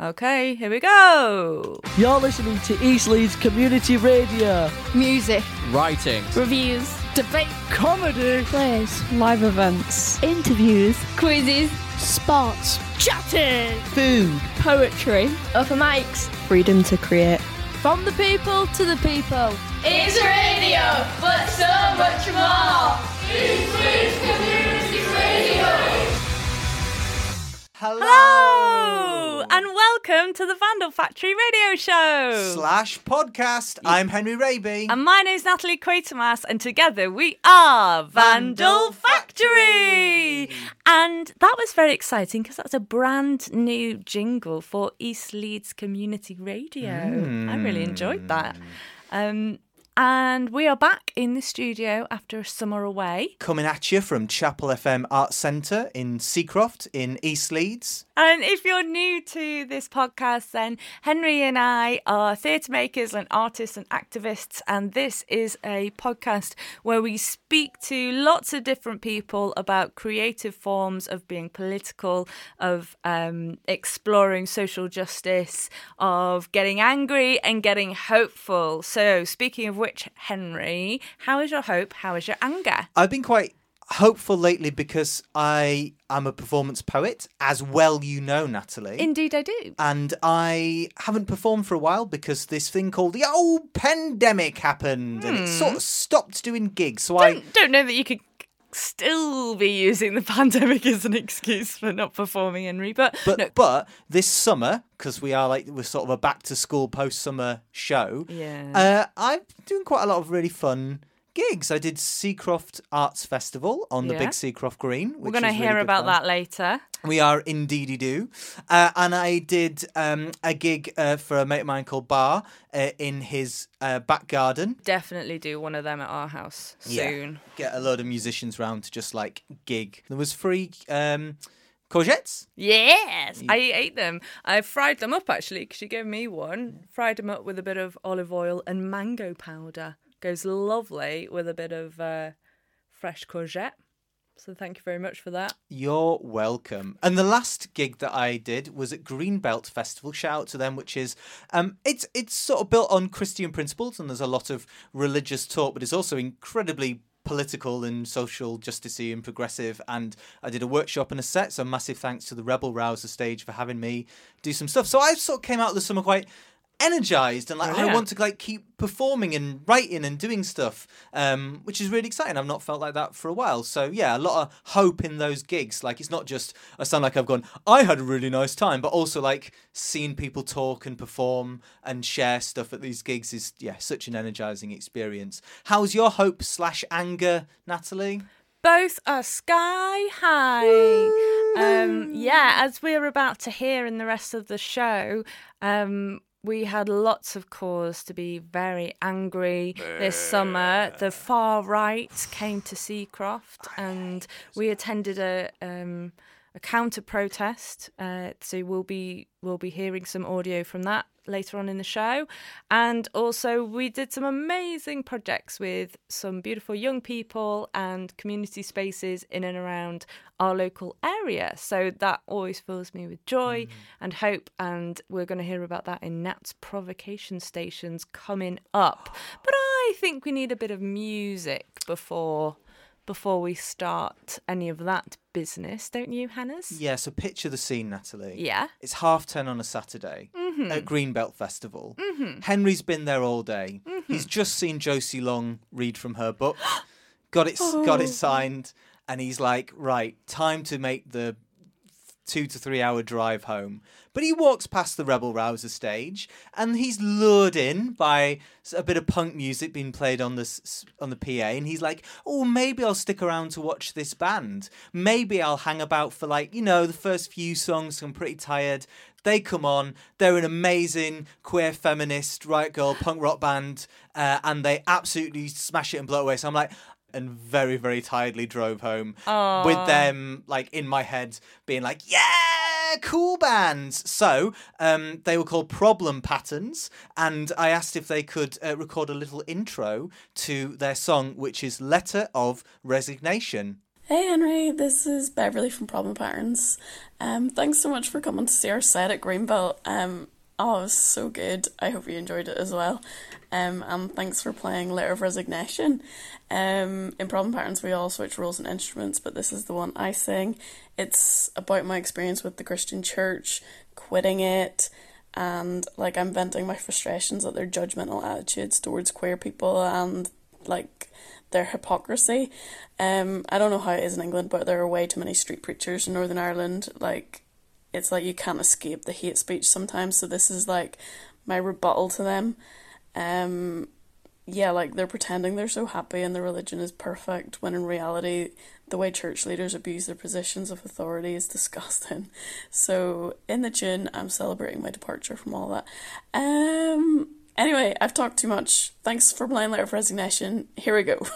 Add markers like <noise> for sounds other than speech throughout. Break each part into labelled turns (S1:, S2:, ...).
S1: Okay, here we go.
S2: You're listening to East Leeds Community Radio.
S3: Music,
S4: Writing.
S3: reviews, debate,
S2: Comedy.
S3: plays,
S1: Live events.
S2: Interviews.
S3: quizzes,
S2: Sports.
S3: chatting,
S2: Food.
S3: poetry, open mics.
S1: Freedom to create.
S3: From the people to the people.
S5: It's radio, but so much more. East Leeds Community
S6: Hello.
S1: Hello, and welcome to the Vandal Factory Radio Show.
S6: Slash podcast. I'm Henry Raby.
S1: And my name's Natalie Quatermass, and together we are Vandal
S6: Vandal
S1: Factory.
S6: Factory.
S1: And that was very exciting because that's a brand new jingle for East Leeds Community Radio. I really enjoyed that. Um, and we are back in the studio after a summer away.
S6: Coming at you from Chapel FM Arts Centre in Seacroft in East Leeds.
S1: And if you're new to this podcast, then Henry and I are theatre makers and artists and activists. And this is a podcast where we speak to lots of different people about creative forms of being political, of um, exploring social justice, of getting angry and getting hopeful. So, speaking of which, Henry, how is your hope? How is your anger?
S6: I've been quite hopeful lately because I am a performance poet, as well you know, Natalie.
S1: Indeed, I do.
S6: and I haven't performed for a while because this thing called the old pandemic happened and it sort of stopped doing gigs. So I
S1: don't, don't know that you could still be using the <laughs> pandemic as an excuse for not performing, Henry. But,
S6: But
S1: no,
S6: but this summer, because we are like we're sort of a back to school post summer show.
S1: Yeah.
S6: Uh, I'm doing quite a lot of really fun gigs. I did Seacroft Arts Festival on the
S1: Yeah.
S6: Big Seacroft Green.
S1: we're going to hear about that later.
S6: We are indeedy do. Uh, and I did um, a gig uh, for a mate of mine called Bar uh, in his uh, back garden.
S1: Definitely do one of them at our house soon.
S6: Get a load of musicians round to just like gig. There was free um, courgettes.
S1: Yes, I ate them. I fried them up actually because you gave me one. Fried them up with a bit of olive oil and mango powder. Goes lovely with a bit of uh, fresh courgette. So thank you very much for that.
S6: You're welcome. And the last gig that I did was at Greenbelt Festival. Shout out to them, which is um, it's it's sort of built on Christian principles, and there's a lot of religious talk, but it's also incredibly political and social justicey and progressive. And I did a workshop and a set, so massive thanks to the Rebel Rouser stage for having me do some stuff. So I sort of came out of the summer quite energized and like I want to like keep performing and writing and doing stuff um which is really exciting. I've not felt like that for a while. So yeah a lot of hope in those gigs. Like it's not just I sound like I've gone I had a really nice time but also like seeing people talk and perform and share stuff at these gigs is yeah such an energizing experience. How's your hope slash anger Natalie?
S1: Both are sky high. Um, yeah, as we're about to hear in the rest of the show, um, we had lots of cause to be very angry this summer. The far right came to Seacroft, and we attended a um, a counter protest. Uh, so we'll be we'll be hearing some audio from that later on in the show. And also, we did some amazing projects with some beautiful young people and community spaces in and around our local area. So that always fills me with joy mm. and hope. And we're going to hear about that in Nat's provocation stations coming up. But I think we need a bit of music before. Before we start any of that business, don't you, Hannah's?
S6: yeah so picture the scene Natalie
S1: Yeah.
S6: It's half ten on a Saturday mm-hmm. at Greenbelt Festival. Mm-hmm. Henry's been there all day. Mm-hmm. He's just seen Josie Long read from her book, <gasps> got it, got it oh. signed, and he's like, right, time to make the two to three hour drive home. But he walks past the Rebel Rouser stage, and he's lured in by a bit of punk music being played on the on the PA, and he's like, "Oh, maybe I'll stick around to watch this band. Maybe I'll hang about for like you know the first few songs. I'm pretty tired." They come on. They're an amazing queer feminist riot grrrl punk rock band, uh, and they absolutely smash it and blow away. So I'm like, and very very tiredly drove home with them like in my head being like yeah cool bands so um, they were called problem patterns and i asked if they could uh, record a little intro to their song which is letter of resignation
S4: Hey Henry, this is Beverly from Problem Patterns. Um, thanks so much for coming to see our set at Greenbelt. Um, oh, it was so good. I hope you enjoyed it as well. Um, and thanks for playing Letter of Resignation. Um, in Problem Patterns, we all switch roles and instruments, but this is the one I sing. It's about my experience with the Christian church, quitting it, and like I'm venting my frustrations at their judgmental attitudes towards queer people and like their hypocrisy. Um, I don't know how it is in England, but there are way too many street preachers in Northern Ireland. Like, it's like you can't escape the hate speech sometimes. So this is like my rebuttal to them. Um, yeah, like they're pretending they're so happy and their religion is perfect when in reality the way church leaders abuse their positions of authority is <laughs> disgusting. So in the tune, I'm celebrating my departure from all that. Um Anyway, I've talked too much. Thanks for playing Letter of Resignation. Here we go. <laughs>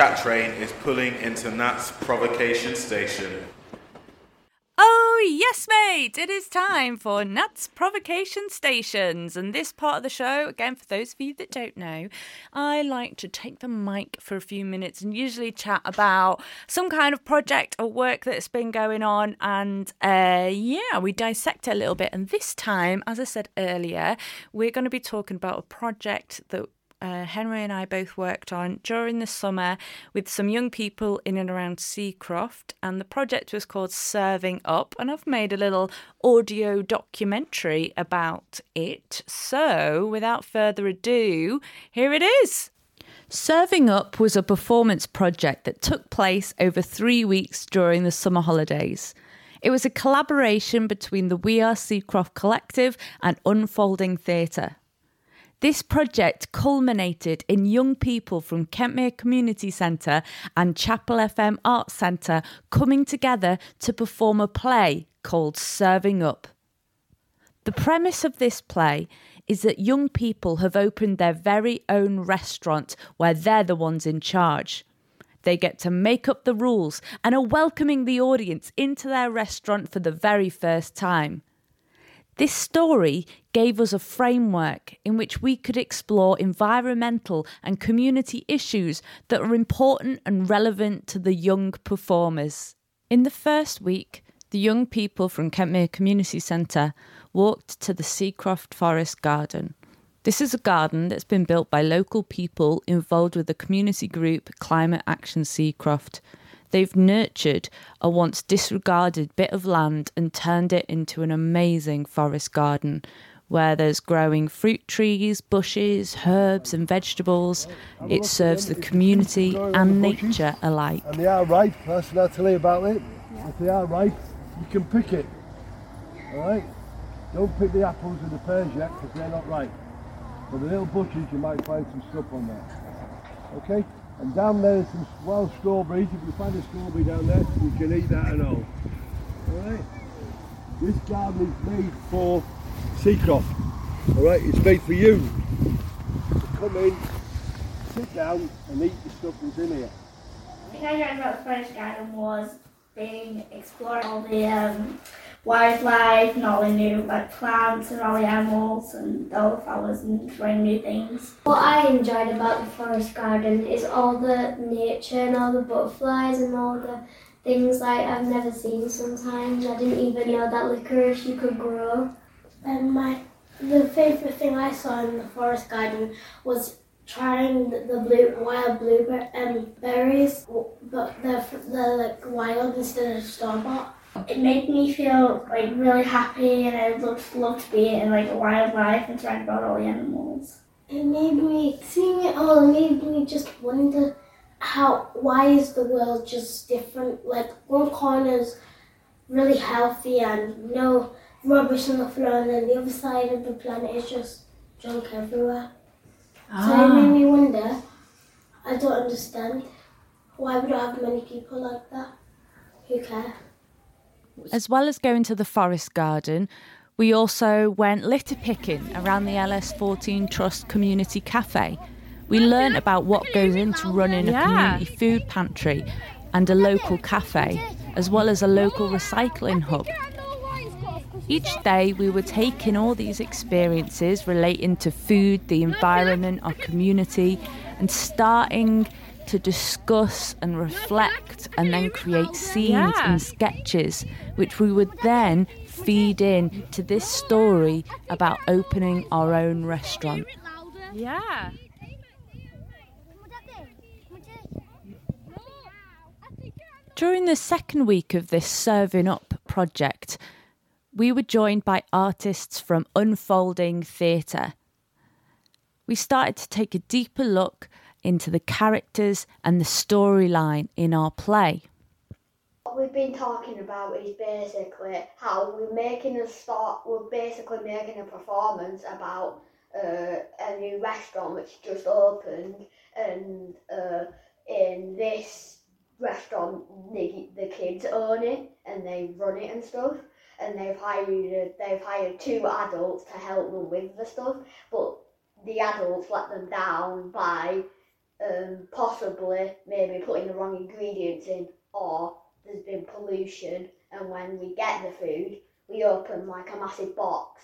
S7: chat train is pulling into Nat's provocation station.
S1: Oh, yes, mate! It is time for Nat's Provocation Stations. And this part of the show, again, for those of you that don't know, I like to take the mic for a few minutes and usually chat about some kind of project or work that's been going on. And uh, yeah, we dissect it a little bit. And this time, as I said earlier, we're going to be talking about a project that uh, Henry and I both worked on during the summer with some young people in and around Seacroft, and the project was called Serving Up. And I've made a little audio documentary about it. So, without further ado, here it is. Serving Up was a performance project that took place over three weeks during the summer holidays. It was a collaboration between the We Are Seacroft Collective and Unfolding Theatre. This project culminated in young people from Kentmere Community Centre and Chapel FM Arts Centre coming together to perform a play called Serving Up. The premise of this play is that young people have opened their very own restaurant where they're the ones in charge. They get to make up the rules and are welcoming the audience into their restaurant for the very first time. This story gave us a framework in which we could explore environmental and community issues that are important and relevant to the young performers. In the first week, the young people from Kentmere Community Centre walked to the Seacroft Forest Garden. This is a garden that's been built by local people involved with the community group Climate Action Seacroft. They've nurtured a once disregarded bit of land and turned it into an amazing forest garden where there's growing fruit trees, bushes, herbs, and vegetables. It serves the community and nature alike.
S8: And they are ripe, that's what I'll tell you about it. If they are ripe, you can pick it. Alright? Don't pick the apples and the pears yet because they're not ripe. But the little bushes you might find some stuff on there. Okay? And down there's some wild strawberries. If you find a strawberry down there, you can eat that and all. Alright? This garden is made for Seacroft. Alright? It's made for you to come in, sit down and eat the stuff that's in here.
S9: The thing I learned about the Forest Garden was being exploring all the um, wildlife and all the new like plants and all the animals and all the flowers and trying new things.
S10: What I enjoyed about the forest garden is all the nature and all the butterflies and all the things like I've never seen sometimes. I didn't even know that licorice you could grow.
S11: And my the favourite thing I saw in the forest garden was trying the, the blue wild blueberry um, berries, but they're they're like wild instead of store bought.
S9: It made me feel like really happy, and I loved, love, love to be in like a wildlife and trying about all the animals.
S11: It made me seeing it all. It made me just wonder how why is the world just different? Like one corner's really healthy and no rubbish on the floor, and then the other side of the planet is just junk everywhere. So it ah. made me wonder. I don't understand why we don't have many people like that who care.
S1: As well as going to the forest garden, we also went litter picking around the LS14 Trust Community Cafe. We learnt about what goes into running a community food pantry and a local cafe, as well as a local recycling hub. Each day, we were taking all these experiences relating to food, the environment, our community, and starting to discuss and reflect and then create scenes
S3: Yeah.
S1: and sketches, which we would then feed in to this story about opening our own restaurant.
S3: Yeah.
S1: During the second week of this Serving Up project, we were joined by artists from Unfolding Theatre. We started to take a deeper look into the characters and the storyline in our play.
S12: What we've been talking about is basically how we're making a start, we're basically making a performance about uh, a new restaurant which just opened, and uh, in this restaurant, the, the kids own it and they run it and stuff. And they've hired they've hired two adults to help them with the stuff, but the adults let them down by um, possibly maybe putting the wrong ingredients in or there's been pollution and when we get the food we open like a massive box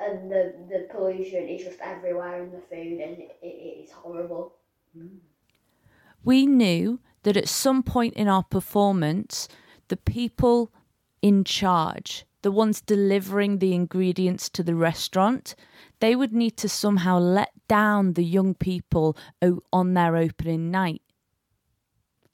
S12: and the, the pollution is just everywhere in the food and it, it, it's horrible.
S1: We knew that at some point in our performance, the people in charge, the ones delivering the ingredients to the restaurant, they would need to somehow let down the young people on their opening night.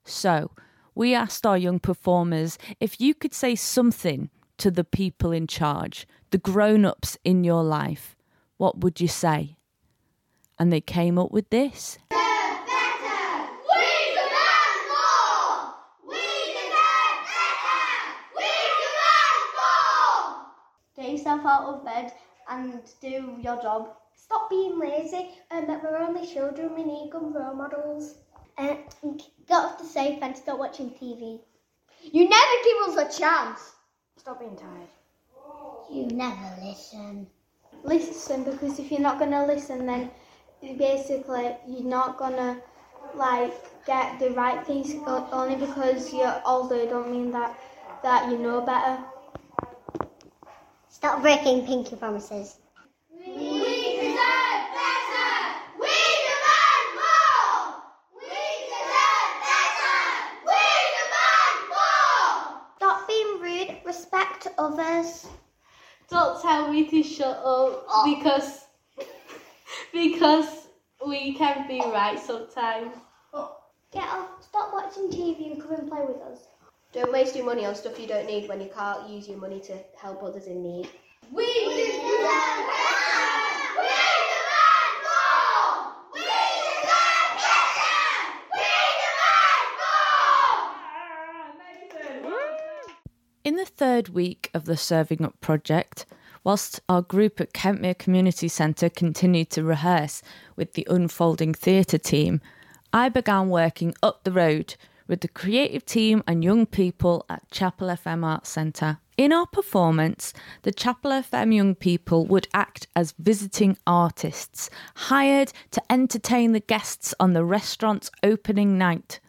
S1: So, we asked our young performers if you could say something to the people in charge, the grown ups in your life, what would you say? And they came up with this.
S5: Demand
S11: yourself out of bed and do your job.
S10: Stop being lazy. Um, that we're only children. We need good role models. Uh, get off the safe and stop watching TV.
S12: You never give us a chance.
S11: Stop being tired.
S10: You never listen.
S11: Listen, because if you're not gonna listen, then basically you're not gonna like get the right things. Only because you're older, don't mean that that you know better.
S10: Stop breaking pinky promises.
S5: We deserve better! We demand more! We deserve better! We demand more!
S10: Stop being rude. Respect others.
S3: Don't tell me to shut up oh. because because we can be right sometimes.
S10: Get off. Stop watching TV and come and play with us.
S11: Don't waste your money on stuff you don't need when you can't use your money to help others in need.
S5: We deserve better! We demand more! We deserve better! We demand more!
S1: In the third week of the Serving Up project, whilst our group at Kentmere Community Centre continued to rehearse with the unfolding theatre team, I began working up the road with the creative team and young people at Chapel FM Arts Centre. In our performance, the Chapel FM young people would act as visiting artists, hired to entertain the guests on the restaurant's opening night.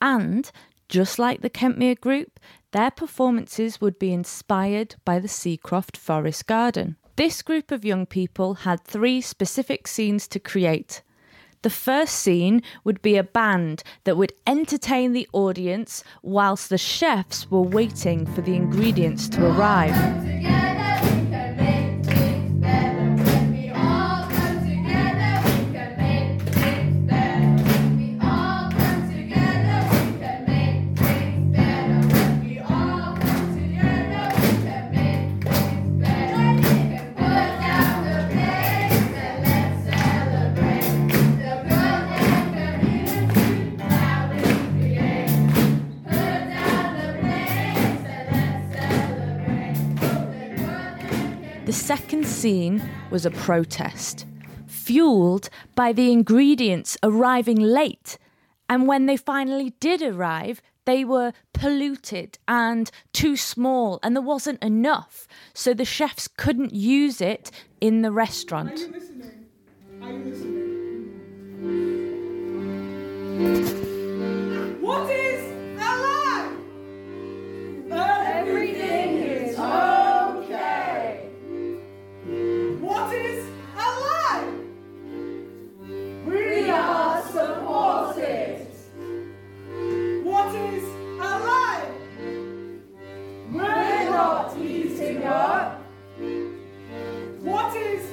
S1: And, just like the Kentmere group, their performances would be inspired by the Seacroft Forest Garden. This group of young people had three specific scenes to create. The first scene would be a band that would entertain the audience whilst the chefs were waiting for the ingredients to arrive. Second scene was a protest, fueled by the ingredients arriving late. And when they finally did arrive, they were polluted and too small, and there wasn't enough. So the chefs couldn't use it in the restaurant.
S5: Are you listening? Are you listening? What is alive? Everything is. Are supported. What is alive? We're not eating up. What is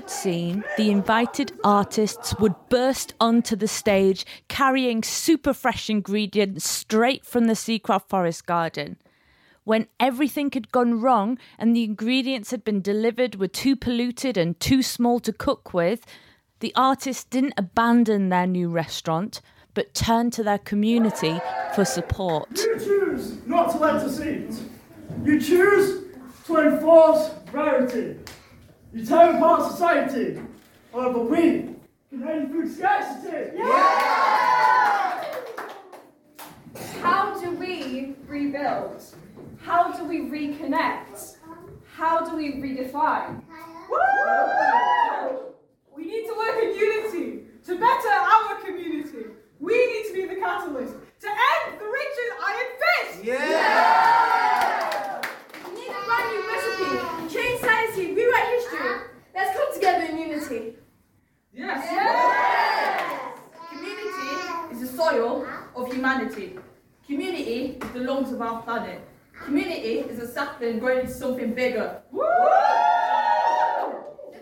S1: third scene, the invited artists would burst onto the stage carrying super fresh ingredients straight from the Seacroft Forest Garden. when everything had gone wrong and the ingredients had been delivered were too polluted and too small to cook with, the artists didn't abandon their new restaurant but turned to their community for support.
S5: You choose not to intercede. You choose to enforce rarity. You tear apart society over we can end food scarcity. Yeah!
S13: How do we rebuild? How do we reconnect? How do we redefine?
S14: We need to work in unity to better our community. We need to be the catalyst to end the rich's iron fist.
S13: We need a brand new recipe. Change society, rewrite history. Let's come together in unity.
S14: Yes. Community is the soil of humanity. Community is the lungs of our planet. Community is a sapling growing into something bigger.
S13: The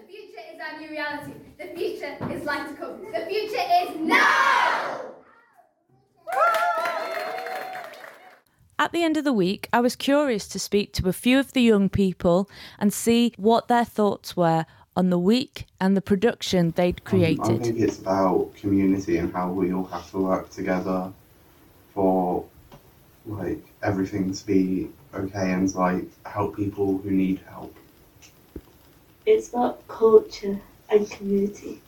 S13: future is our new reality. The future is like to come. The future is now!
S1: At the end of the week, I was curious to speak to a few of the young people and see what their thoughts were on the week and the production they'd
S15: Um, I
S1: created.
S15: think it's about community and how we all have to work together for like everything to be okay and like help people who need help.
S16: It's about culture and community.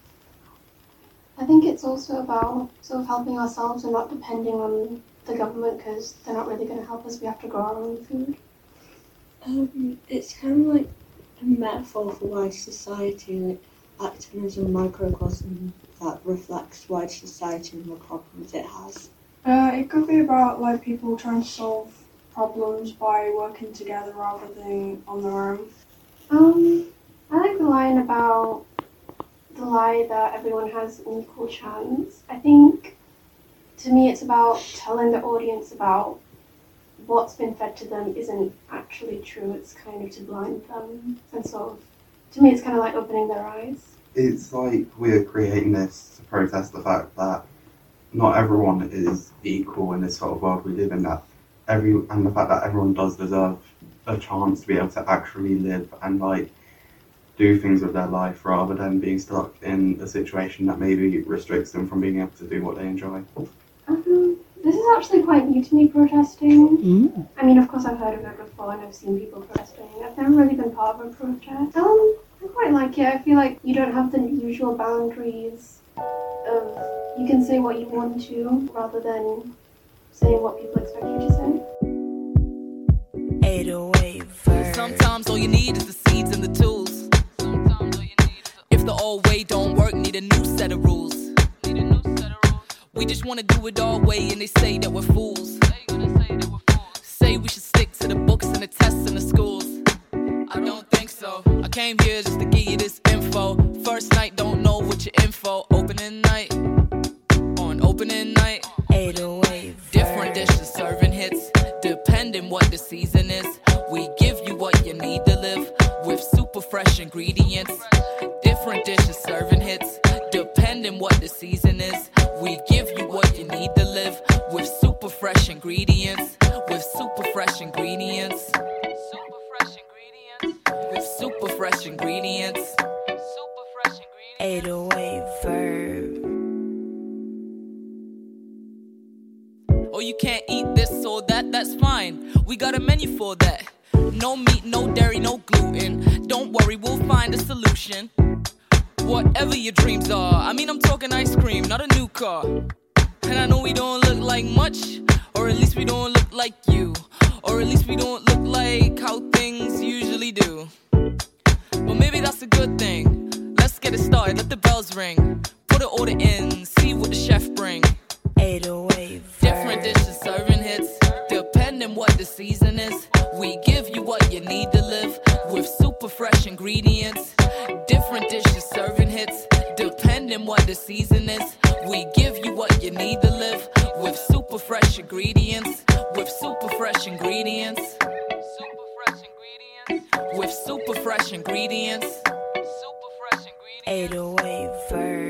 S17: I think it's also about sort of helping ourselves and not depending on the government because they're not really going to help us. We have to grow our own food.
S16: Um, it's kind of like a metaphor for wide society, like acting as a microcosm that reflects wide society and the problems it has.
S18: Uh, it could be about like people trying to solve problems by working together rather than on their own.
S17: Um, I like the line about the lie that everyone has an equal chance. I think to me it's about telling the audience about what's been fed to them isn't actually true. It's kind of to blind them and sort of, to me, it's kind of like opening their eyes.
S15: It's like we're creating this to protest the fact that not everyone is equal in this sort of world we live in. That every and the fact that everyone does deserve a chance to be able to actually live and like do things with their life rather than being stuck in a situation that maybe restricts them from being able to do what they enjoy.
S17: Actually quite new to me protesting. I mean, of course, I've heard of it before and I've seen people protesting. I've never really been part of a protest. Um, I quite like it. I feel like you don't have the usual boundaries of you can say what you want to rather than saying what people expect you to say.
S19: 808 Sometimes all you need is the seeds and the tools. If the old way don't work, need a new set of rules. We just wanna do it our way, and they say that we're fools. Say we should stick to the books and the tests in the schools. I don't think so. I came here just to give you this info. First night, don't know what your info. Opening night, on opening night. That's fine. We got a menu for that. No meat, no dairy, no gluten. Don't worry, we'll find a solution. Whatever your dreams are. I mean, I'm talking ice cream, not a new car. And I know we don't look like much, or at least we don't look like you. Or at least we don't look like how things usually do. But maybe that's a good thing. Let's get it started, let the bells ring. Put an order in, see what the chef bring. 808 ingredients. Different dishes, serving hits, depending what the season is. We give you what you need to live with super fresh ingredients. With super fresh ingredients. Super fresh ingredients, with super fresh ingredients. 808 verb.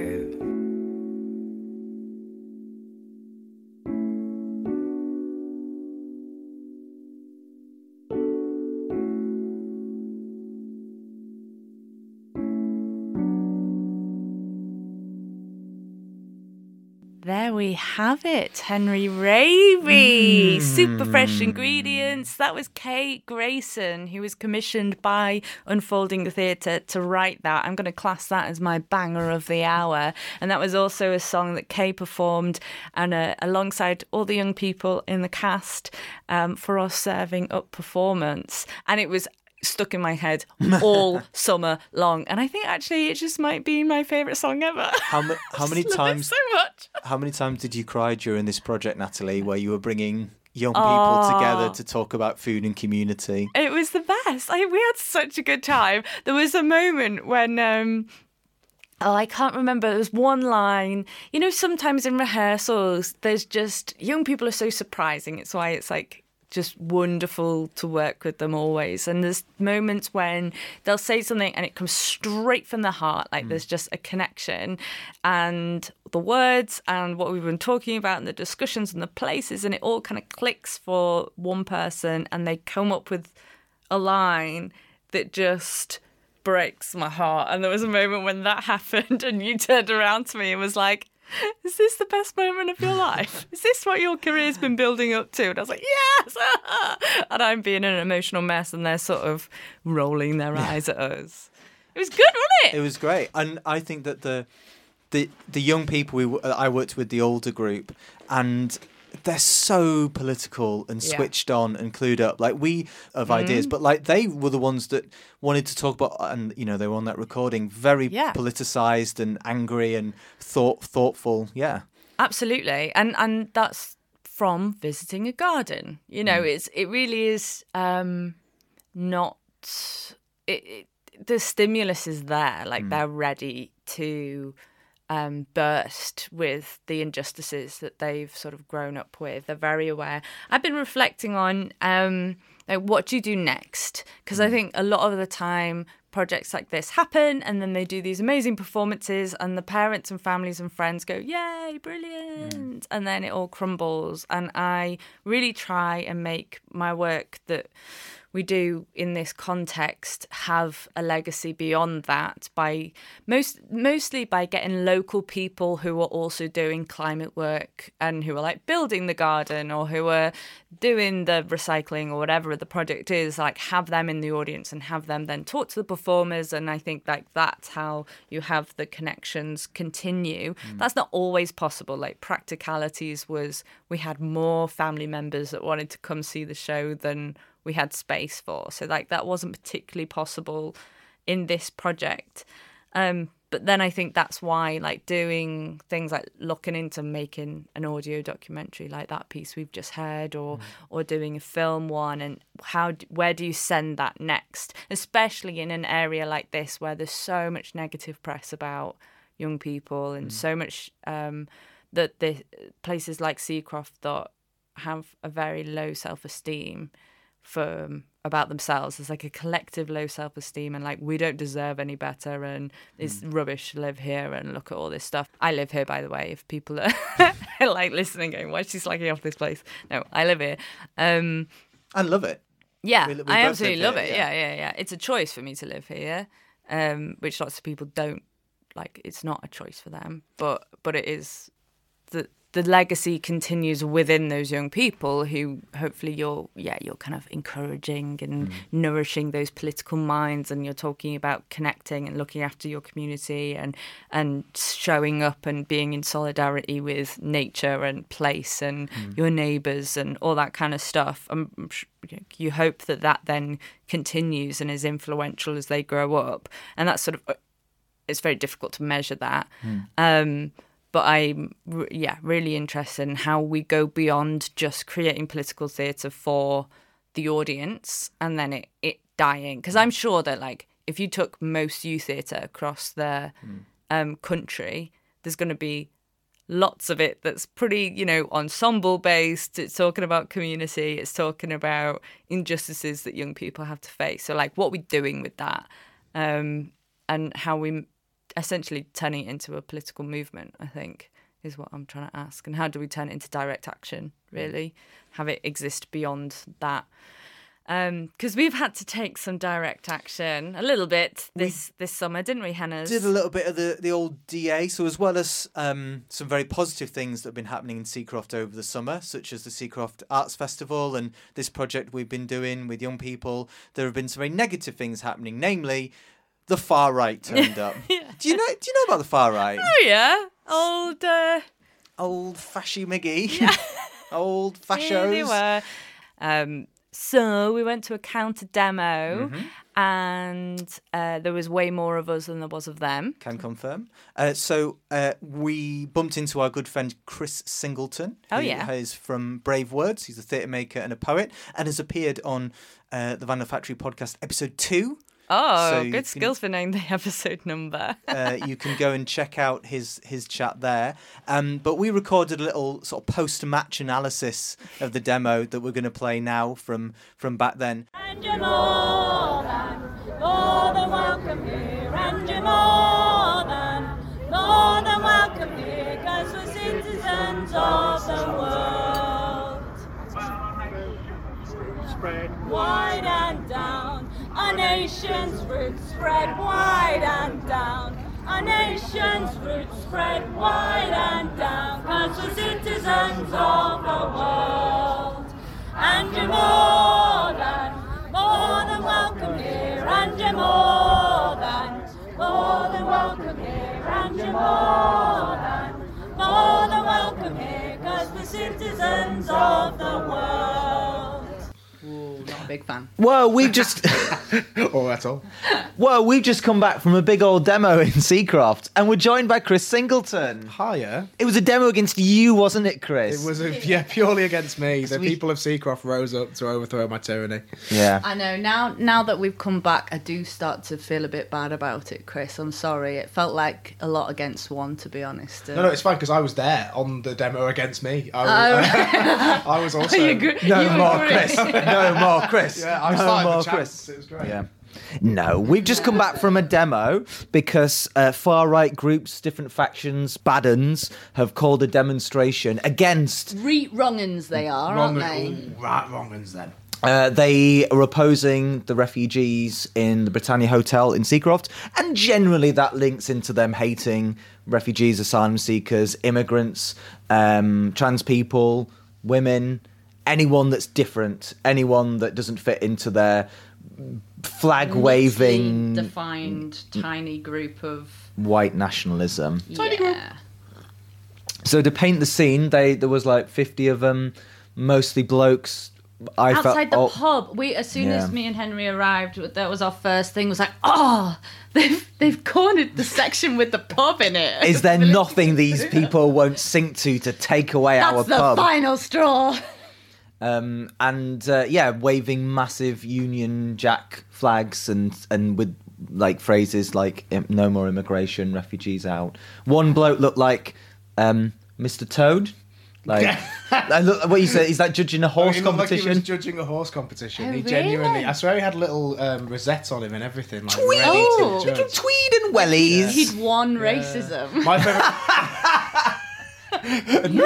S1: There we have it. Henry Raby.
S6: Mm.
S1: Super fresh ingredients. That was Kate Grayson, who was commissioned by Unfolding the Theatre to write that. I'm going to class that as my banger of the hour. And that was also a song that Kay performed and uh, alongside all the young people in the cast um, for our serving up performance. And it was stuck in my head <laughs> all summer long. And I think actually it just might be my favourite song ever.
S6: How, ma- <laughs> how many times?
S1: so much.
S6: How many times did you cry during this project, Natalie, where you were bringing young people
S1: Oh.
S6: together to talk about food and community?
S1: It was the best. I, we had such a good time. There was a moment when. Um, Oh, I can't remember. There was one line. You know, sometimes in rehearsals, there's just young people are so surprising. It's why it's like just wonderful to work with them always. And there's moments when they'll say something and it comes straight from the heart. Like hmm. there's just a connection and the words and what we've been talking about and the discussions and the places and it all kind of clicks for one person and they come up with a line that just breaks my heart. And there was a moment when that <laughs> happened, and you turned around to me and was like, <laughs> Is this the best moment of your life? Is this what your career's been building up to? And I was like, Yes! <laughs> and I'm being an emotional mess, and they're sort of rolling their eyes at us. It was good, wasn't it?
S6: It was great, and I think that the the the young people we I worked with the older group, and they're so political and
S1: Yeah.
S6: switched on and clued up. Like we have ideas,
S1: Mhm.
S6: but like they were the ones that wanted to talk about, and you know they were on that recording, very
S1: Yeah.
S6: politicized and angry and thought thoughtful. Yeah,
S1: Absolutely, and and that's from visiting a garden. You know, it's it really is um, not. It, it, the stimulus is there, like they're ready to um, burst with the injustices that they've sort of grown up with. They're very aware. I've been reflecting on um, like what do you do next? Because I think a lot of the time projects like this happen and then they do these amazing performances and the parents and families and friends go yay brilliant and then it all crumbles and i really try and make my work that we do in this context have a legacy beyond that by most mostly by getting local people who are also doing climate work and who are like building the garden or who are doing the recycling or whatever the project is like have them in the audience and have them then talk to the performers. And I think like that's how you have the connections continue. Mm. That's not always possible. Like practicalities was we had more family members that wanted to come see the show than we had space for. So like that wasn't particularly possible in this project. Um, but then I think that's why like doing things like looking into making an audio documentary like that piece we've just heard or or doing a film one and how where do you send that next especially in an area like this where there's so much negative press about young people and so much um that the places like Seacroft that have a very low self-esteem for um, about themselves. There's like a collective low self esteem and like we don't deserve any better and it's rubbish to live here and look at all this stuff. I live here by the way, if people are <laughs> <laughs> like listening going, Why is she slacking off this place? No, I live here. Um
S6: and love it.
S1: yeah,
S6: We- we
S1: I absolutely
S6: here,
S1: love it.
S6: yeah.
S1: Yeah. yeah, yeah, It's a choice for me to live here, um, which lots of people don't like. It's not a choice for them, but but it is the the legacy continues within those young people who hopefully you're yeah you're kind of encouraging and mm. nourishing those political minds and you're talking about connecting and looking after your community and and showing up and being in solidarity with nature and place and mm. your neighbors and all that kind of stuff. I'm, you hope that that then continues and is influential as they grow up. And that's sort of uh, it's very difficult to measure that. Mm. Um, but I'm yeah really interested in how we go beyond just creating political theatre for the audience and then it it dying because I'm sure that like if you took most youth theatre across the um, country, there's going to be lots of it that's pretty you know ensemble based. It's talking about community. It's talking about injustices that young people have to face. So like what we're doing with that um, and how we essentially turning it into a political movement, I think, is what I'm trying to ask. And how do we turn it into direct action, really? Have it exist beyond that.
S6: because we've had to take some direct action a little bit this this summer, didn't we, Hannah?
S20: Did a little bit of the, the old DA. So, as well as um, some very positive things that have been happening in Seacroft over the summer, such as the Seacroft Arts Festival and this project we've been doing with young people, there have been some very negative things happening, namely, the far right turned up. <laughs> Do you know? Do you know about the far right?
S6: Oh yeah, old uh,
S20: old fashy Miggy, <laughs> old fashos. <laughs>
S6: Here they were. Um, so we went to a counter demo,
S20: Mhm.
S6: and uh, there was way more of us than there was of them.
S20: Can confirm. Uh, so uh, we bumped into our good friend Chris Singleton.
S6: Oh, yeah.
S20: is from Brave Words. He's a theatre maker and a poet, and has appeared on uh, the Vandal Factory podcast, episode two.
S6: Oh,
S20: So you
S6: good
S20: can-
S6: skills for knowing the <laughs> episode number.
S20: uh, you can go and check out his his chat there. Um, but we recorded a little sort of post match analysis of the demo that we're going to play now from from back then.
S21: And you're more than, more than welcome here. And you're more than, more than welcome here. Cause we're citizens of the world. Spread wide and down. Our nation's roots spread wide and down. Our nation's roots spread wide and down. Cause we're citizens of the world. And you're more than, more than welcome here. And you're more than, more than welcome here. And you're more than, more than welcome here. Cause we're citizens of the world.
S1: Not a big fan.
S20: Well, we've just <laughs>
S22: or at all.
S20: well, we've just come back from a big old demo in Seacroft, and we're joined by Chris Singleton.
S22: Hiya.
S20: It was a demo against you, wasn't it, Chris?
S22: It was a, yeah purely against me. <laughs> The people of Seacroft rose up to overthrow my tyranny.
S20: Yeah.
S1: I know. Now, now that we've come back, I do start to feel a bit bad about it, Chris. I'm sorry. It felt like a lot against one, to be honest. Uh,
S22: No, no, it's fine because I was there on the demo against me. I
S1: Oh,
S22: was,
S1: right. <laughs>
S22: I was also.
S1: You
S20: No more
S1: agree.
S20: Chris. No more Chris.
S22: Yeah, I
S20: no
S22: started
S20: more
S22: the chance.
S20: Chris.
S22: It was great.
S20: Yeah. No, we've just come back from a demo because uh, far right groups, different factions, Baddens, have called a demonstration against.
S1: Re wrong'uns they are,
S22: Wrong,
S1: aren't they?
S22: ooh, right, wrong ones then.
S20: Uh, they are opposing the refugees in the Britannia Hotel in Seacroft, and generally that links into them hating refugees, asylum seekers, immigrants, um, trans people, women, anyone that's different, anyone that doesn't fit into their flag waving
S1: defined tiny group of
S20: white nationalism.
S1: tiny group. Yeah.
S20: So to paint the scene, they there was like fifty of them, mostly blokes. I
S1: Outside
S20: felt
S1: the
S20: oh,
S1: pub, we as soon
S20: Yeah.
S1: as me and Henry arrived, that was our first thing. Was like, oh, they've they've cornered the section with the pub in it.
S20: Is there <laughs> nothing these <laughs> people won't sink to to take away our pub?
S1: That's the final straw.
S20: Um, and uh, yeah, waving massive Union Jack flags and and with like phrases like "No more immigration, refugees out." One bloke looked like um, Mr. Toad. Like, I look, what you said? He's like judging a horse
S22: he looked like he was
S20: competition.
S22: judging a horse competition.
S20: Oh,
S22: he genuinely,
S20: really?
S22: I swear he had little um, rosettes on him and everything. Like,
S20: Tweed!
S22: ready
S1: Oh.
S22: to judge.
S20: Tweed and wellies.
S1: He'd won racism.
S22: My <laughs> <laughs> <laughs>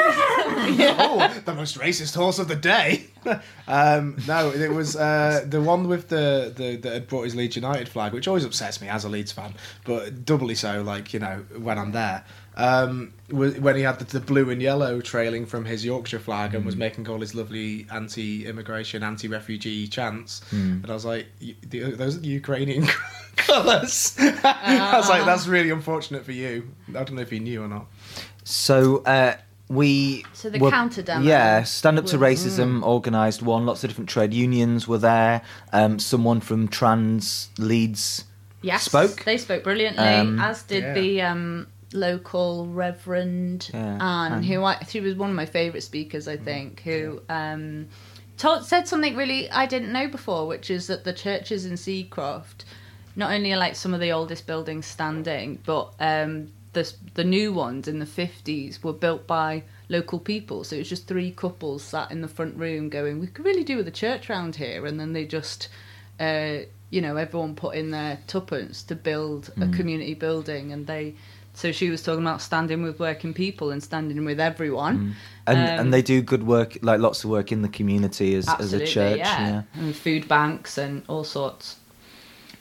S22: oh, the most racist horse of the day. <laughs> um, no, it was uh, the one with the, the that had brought his Leeds United flag, which always upsets me as a Leeds fan, but doubly so, like you know, when I'm there. Um, when he had the, the blue and yellow trailing from his Yorkshire flag and
S20: Mm.
S22: was making all his lovely anti-immigration, anti-refugee chants,
S20: Mm.
S22: and I was like, "Y- "Those are the Ukrainian <laughs> colours." I was like,
S1: Ah.
S22: "That's really unfortunate for you." I don't know if he knew or not.
S20: So uh, we.
S1: So the
S20: were-
S1: counter demo
S20: Yeah, Stand Up to
S1: was-
S20: Racism organised one. Lots of different trade unions were there. Um, someone from Trans Leeds
S1: Yes,
S20: spoke.
S1: They spoke brilliantly,
S20: Um,
S1: as did
S20: Yeah.
S1: the um, local Reverend
S20: Yeah,
S1: Anne,
S20: Anne.
S1: who I, she was one of my favourite speakers, I think, who um, told, said something really I didn't know before, which is that the churches in Seacroft not only are like some of the oldest buildings standing, but um, the the new ones in the fifties were built by local people. So it was just three couples sat in the front room going, "We could really do with a church round here," and then they just. Uh, you know, everyone put in their tuppence to build a
S20: Mm.
S1: community building, and they So she was talking about standing with working people and standing with everyone.
S20: And
S1: Um,
S20: and they do good work, like lots of work in the community as, as a church.
S1: yeah.
S20: Yeah.
S1: And food banks and all sorts.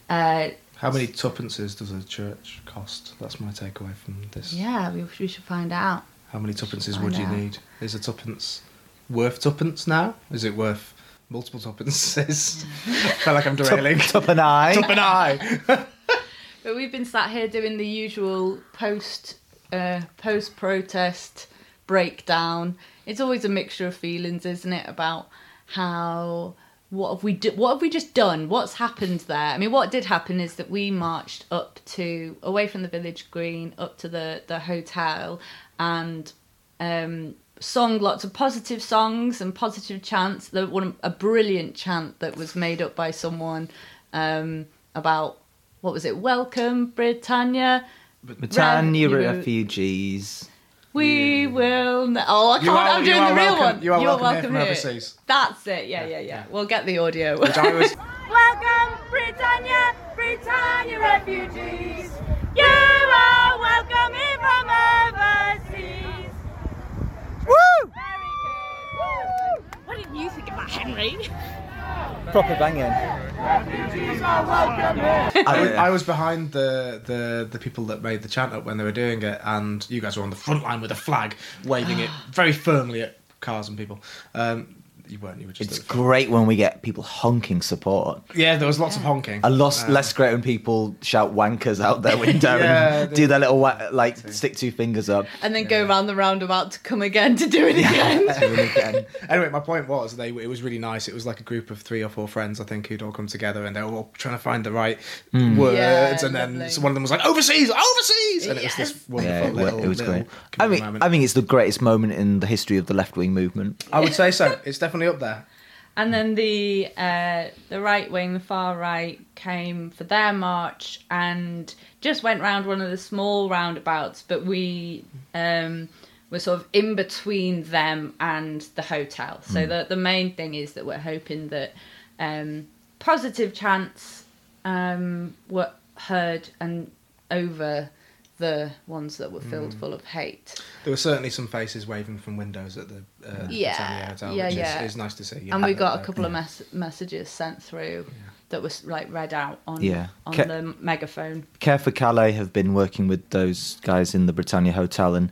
S1: Uh,
S22: How many tuppences does a church cost? That's my takeaway from this.
S1: yeah, we, we should find out.
S22: How many tuppences would you
S1: out.
S22: need? Is a tuppence worth tuppence now? Is it worth multiple tuppences? I <laughs> feel like I'm derailing.
S20: Tup and I.
S22: Tup and I. <laughs>
S1: But we've been sat here doing the usual post uh, post protest breakdown. It's always a mixture of feelings, isn't it? About how what have we do, what have we just done? What's happened there? I mean, what did happen is that we marched up to away from the village green up to the the hotel and um, sung lots of positive songs and positive chants. There one a brilliant chant that was made up by someone um, about what was it? Welcome, Britannia.
S20: Britannia
S1: Re-
S20: refugees.
S1: We will. Ne- oh, I can't.
S22: You are-
S1: I'm doing
S22: you are
S1: the real
S22: welcome-
S1: one.
S22: you are welcome here from overseas.
S1: That's it. Yeah, yeah, yeah. We'll get the audio.
S22: Which I was- <laughs>
S23: Welcome, Britannia, Britannia refugees. You are welcome here from overseas.
S20: Woo! Very good. Woo!
S23: What did you think of that, Henry? <laughs>
S20: Proper banging.
S22: I, was, I was behind the, the the people that made the chant up when they were doing it, and you guys were on the front line with a flag, waving it very firmly at cars and people. Um, you weren't. You were just.
S20: It's
S22: at the front.
S20: great when we get people honking support.
S22: Yeah, there was lots of honking.
S20: A lot
S22: Um,
S20: less great when people shout wankers out their <laughs> window
S22: Yeah, <laughs>
S20: and
S22: they-
S20: do their little wa- like stick two fingers up.
S1: and then go round the roundabout to come again to do it <laughs> again.
S22: anyway, my point was they it was really nice. It was like a group of three or four friends, I think, who'd all come together and they were all trying to find the right
S20: Mm.
S22: words.
S1: Yeah,
S22: and then so one of them was like overseas, overseas, and it was this wonderful
S20: Yeah, it,
S22: little.
S20: it was
S22: little
S20: great. I mean,
S22: moment.
S20: I think it's the greatest moment in the history of the left wing movement.
S22: I would say so. It's definitely up there.
S1: And then the uh, the right wing, the far right, came for their march and just went round one of the small roundabouts. But we um, were sort of in between them and the hotel. So
S20: Mm.
S1: the the main thing is that we're hoping that um, positive chants um, were heard and over the ones that were filled
S22: Mm.
S1: full of hate.
S22: There were certainly some faces waving from windows at the uh,
S1: Yeah,
S22: Britannia Hotel,
S1: yeah,
S22: which
S1: yeah.
S22: Is, is nice to see. you
S1: and we got a
S22: that-
S1: couple of mes- messages sent through that was like read out on
S20: Yeah.
S1: on
S20: Ca-
S1: the megaphone.
S20: Care for Calais have been working with those guys in the Britannia Hotel and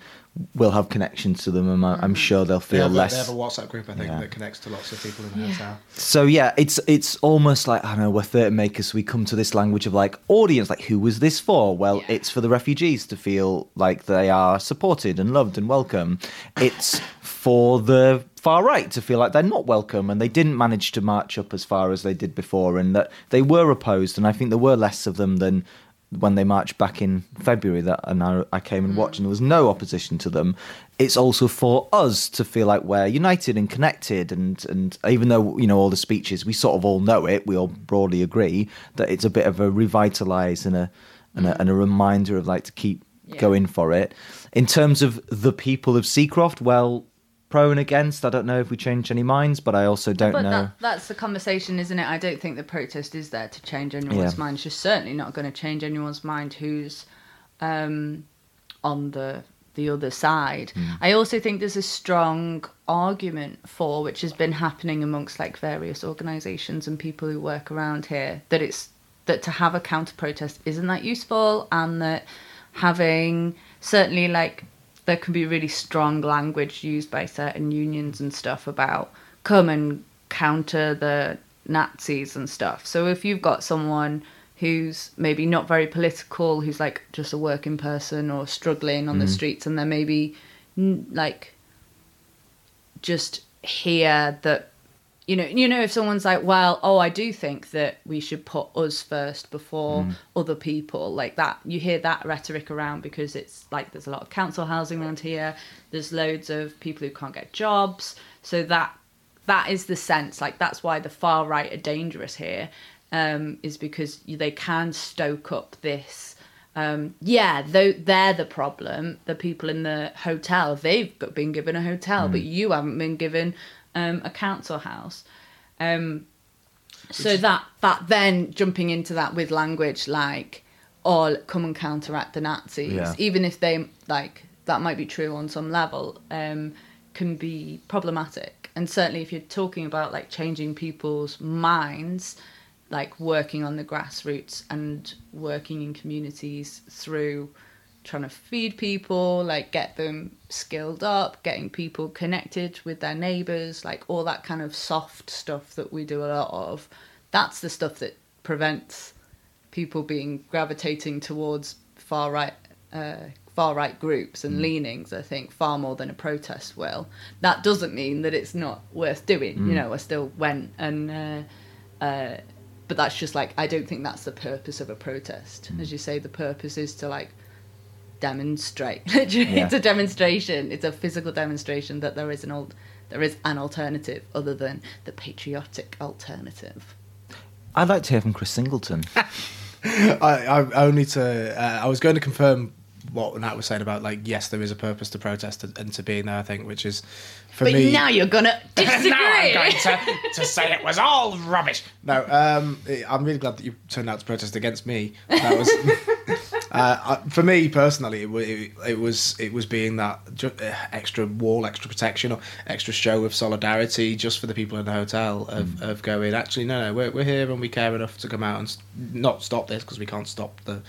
S20: will have connections to them, and I- I'm mm. sure they'll
S22: They
S20: feel
S22: have,
S20: less.
S22: they have a WhatsApp group, I think,
S20: Yeah.
S22: that connects to lots of people in the
S1: Yeah.
S22: hotel.
S20: So yeah, it's it's almost like I don't know. We're theatre makers. We come to this language of like audience. Like, who was this for? Well, it's for the refugees to feel like they are supported and loved and welcome. It's for the far right to feel like they're not welcome and they didn't manage to march up as far as they did before, and that they were opposed. And I think there were less of them than when they marched back in February that and I, I came and watched and there was no opposition to them. It's also for us to feel like we're united and connected and and even though you know all the speeches we sort of all know it, we all broadly agree that it's a bit of a revitalize and a and a, mm. and a reminder of like to keep going for it. In terms of the people of Seacroft, well, pro and against, I don't know if we change any minds, but I also don't
S1: but
S20: know.
S1: that, that's the conversation, isn't it? I don't think the protest is there to change anyone's
S20: Yeah.
S1: mind. She's certainly not going to change anyone's mind who's um, on the the other side.
S20: Hmm.
S1: I also think there's a strong argument for, which has been happening amongst like various organisations and people who work around here, that it's that to have a counter protest isn't that useful, and that having certainly like there can be really strong language used by certain unions and stuff about come and counter the Nazis and stuff. So if you've got someone who's maybe not very political, who's like just a working person or struggling on the
S20: Mm.
S1: streets, and they're maybe like just hear that you know you know if someone's like well oh i do think that we should put us first before
S20: Mm.
S1: other people like that you hear that rhetoric around because it's like there's a lot of council housing around here there's loads of people who can't get jobs so that that is the sense like that's why the far right are dangerous here um, is because they can stoke up this um, yeah though they're the problem the people in the hotel they've been given a hotel but you haven't been given um, a council house um, so that that then jumping into that with language like or come and counteract the Nazis,
S20: Yeah.
S1: even if they like that might be true on some level, um, can be problematic. And certainly, if you're talking about like changing people's minds, like working on the grassroots and working in communities through trying to feed people, like get them skilled up, getting people connected with their neighbors, like all that kind of soft stuff that we do a lot of. That's the stuff that prevents people being gravitating towards far right uh, far right groups and leanings i think far more than a protest will that doesn't mean that it's not worth doing you
S20: Mm.
S1: know i still went and uh, uh, but that's just like i don't think that's the purpose of a protest as you say the purpose is to like demonstrate <laughs> Literally,
S20: Yeah.
S1: it's a demonstration it's a physical demonstration that there is an old there is an alternative other than the patriotic alternative
S20: I'd like to hear from Chris Singleton. <laughs>
S22: I, I only to uh, I was going to confirm what Nat was saying about like yes there is a purpose to protest and, and to being there I think which is for
S1: but
S22: me
S1: now you're gonna disagree <laughs>
S22: now I'm going to, to say it was all rubbish. No, um, I'm really glad that you turned out to protest against me. That was uh, I- for me personally. It, it, it was it was being that uh, extra wall, extra protection, or extra show of solidarity just for the people in the hotel of, of going. Actually, no, no, we're, we're here and we care enough to come out and not stop this because we can't stop the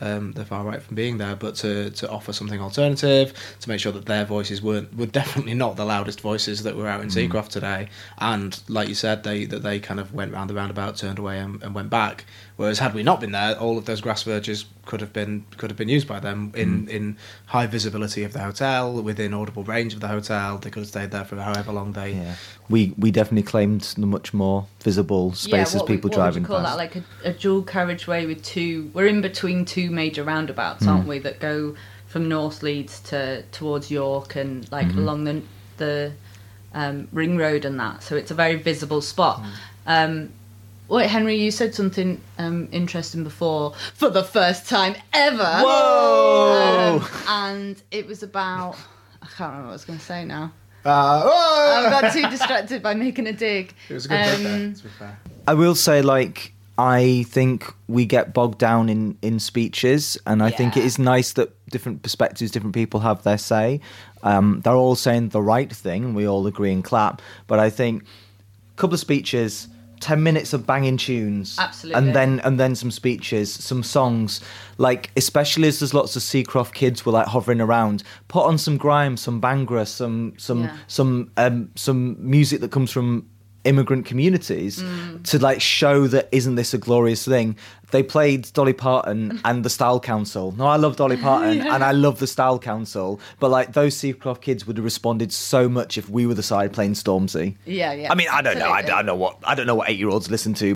S22: um, the far right from being there, but to, to offer something alternative, to make sure that their voices weren't were definitely not the loudest voices that were out in
S20: Mm.
S22: Seacroft today. And like you said, they that they kind of went round the roundabout, turned away, and, and went back. Whereas had we not been there, all of those grass verges could have been could have been used by them in, in high visibility of the hotel, within audible range of the hotel. They could have stayed there for however long they.
S20: Yeah. We we definitely claimed the much more visible spaces
S1: what we-
S20: people
S1: what
S20: driving
S1: would you call
S20: past.
S1: that? Like a, a dual carriageway with two. We're in between two major roundabouts,
S20: Mm.
S1: aren't we? That go from North Leeds to towards York and like
S20: Mhm.
S1: along the the um, ring road and that. So it's a very visible spot. Um, wait, Henry, you said something um, interesting before. For the first time ever.
S20: Whoa!
S1: Um, and it was about. I can't remember what I was going to say now.
S22: Uh, whoa!
S1: I got too distracted by making a dig.
S22: It was a good bit there,
S1: Um,
S22: to be fair.
S20: I will say, like, I think we get bogged down in, in speeches, and I think it is nice that different perspectives, different people have their say. Um, they're all saying the right thing, and we all agree and clap. But I think a couple of speeches, ten minutes of banging tunes,
S1: Absolutely.
S20: and then and then some speeches, some songs. Like especially as there's lots of Seacroft kids were like hovering around, put on some grime, some Bhangra, some some
S1: Yeah.
S20: some um, some music that comes from immigrant communities
S1: Mm.
S20: to like show that isn't this a glorious thing they played dolly parton <laughs> and the style council no i love dolly parton
S1: Yeah.
S20: and i love the style council but like those seacroft kids would have responded so much if we were the side playing stormzy
S1: Yeah, yeah.
S20: i mean i don't know I. I don't know what i don't know what eight year olds listen to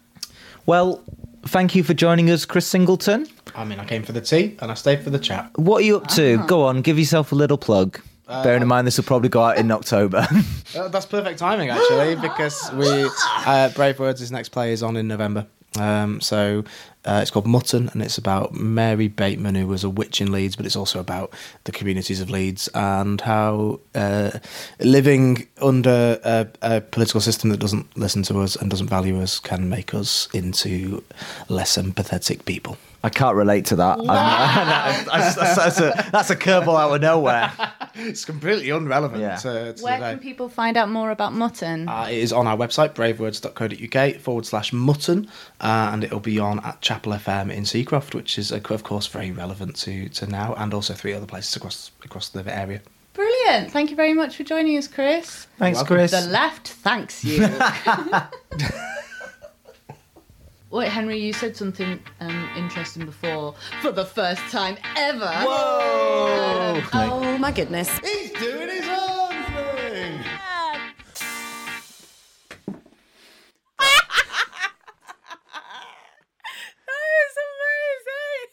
S20: well thank you for joining us chris singleton
S22: I mean, I came for the tea and I stayed for the chat.
S20: what are you up to go on give yourself a little plug
S22: Uh,
S20: bearing in mind this will probably go out in october <laughs>
S22: Uh, that's perfect timing, actually, <laughs> because we uh, Brave Words' his next play is on in November. Um, so uh, it's called Mutton, and it's about Mary Bateman, who was a witch in Leeds, but it's also about the communities of Leeds and how uh, living under a, a political system that doesn't listen to us and doesn't value us can make us into less empathetic people.
S20: I can't relate to that. <laughs> That's, that's- that's a, that's a curveball out of nowhere. <laughs>
S22: It's completely irrelevant
S20: Yeah.
S22: to, to
S1: Where
S22: today.
S1: can people find out more about mutton?
S22: Uh, it is on our website, bravewords.co.uk forward slash mutton, uh, and it'll be on at Chapel FM in Seacroft, which is, of course, very relevant to, to now, and also three other places across across the area.
S1: Brilliant. Thank you very much for joining us, Chris.
S20: Thanks,
S22: welcome.
S20: Chris.
S1: The left thanks you. <laughs> <laughs> Wait, Henry, you said something um, interesting before. For the first time ever.
S20: Whoa!
S1: oh my goodness.
S22: He's doing his own thing! <laughs>
S24: That is amazing.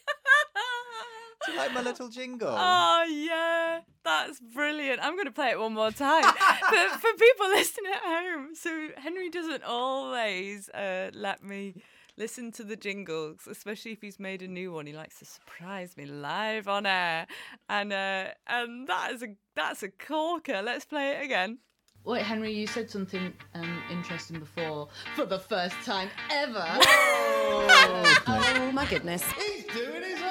S24: <laughs>
S6: Do you like my little jingle?
S24: Oh yeah, that's brilliant. I'm going to play it one more time <laughs> for for people listening at home. So Henry doesn't always uh, let me listen to the jingles, especially if he's made a new one. He likes to surprise me live on air, and uh, and that is a that's a corker. Let's play it again.
S1: Wait, Henry, you said something um, interesting before. For the first time ever.
S20: Whoa. <laughs>
S1: oh my goodness.
S22: He's doing his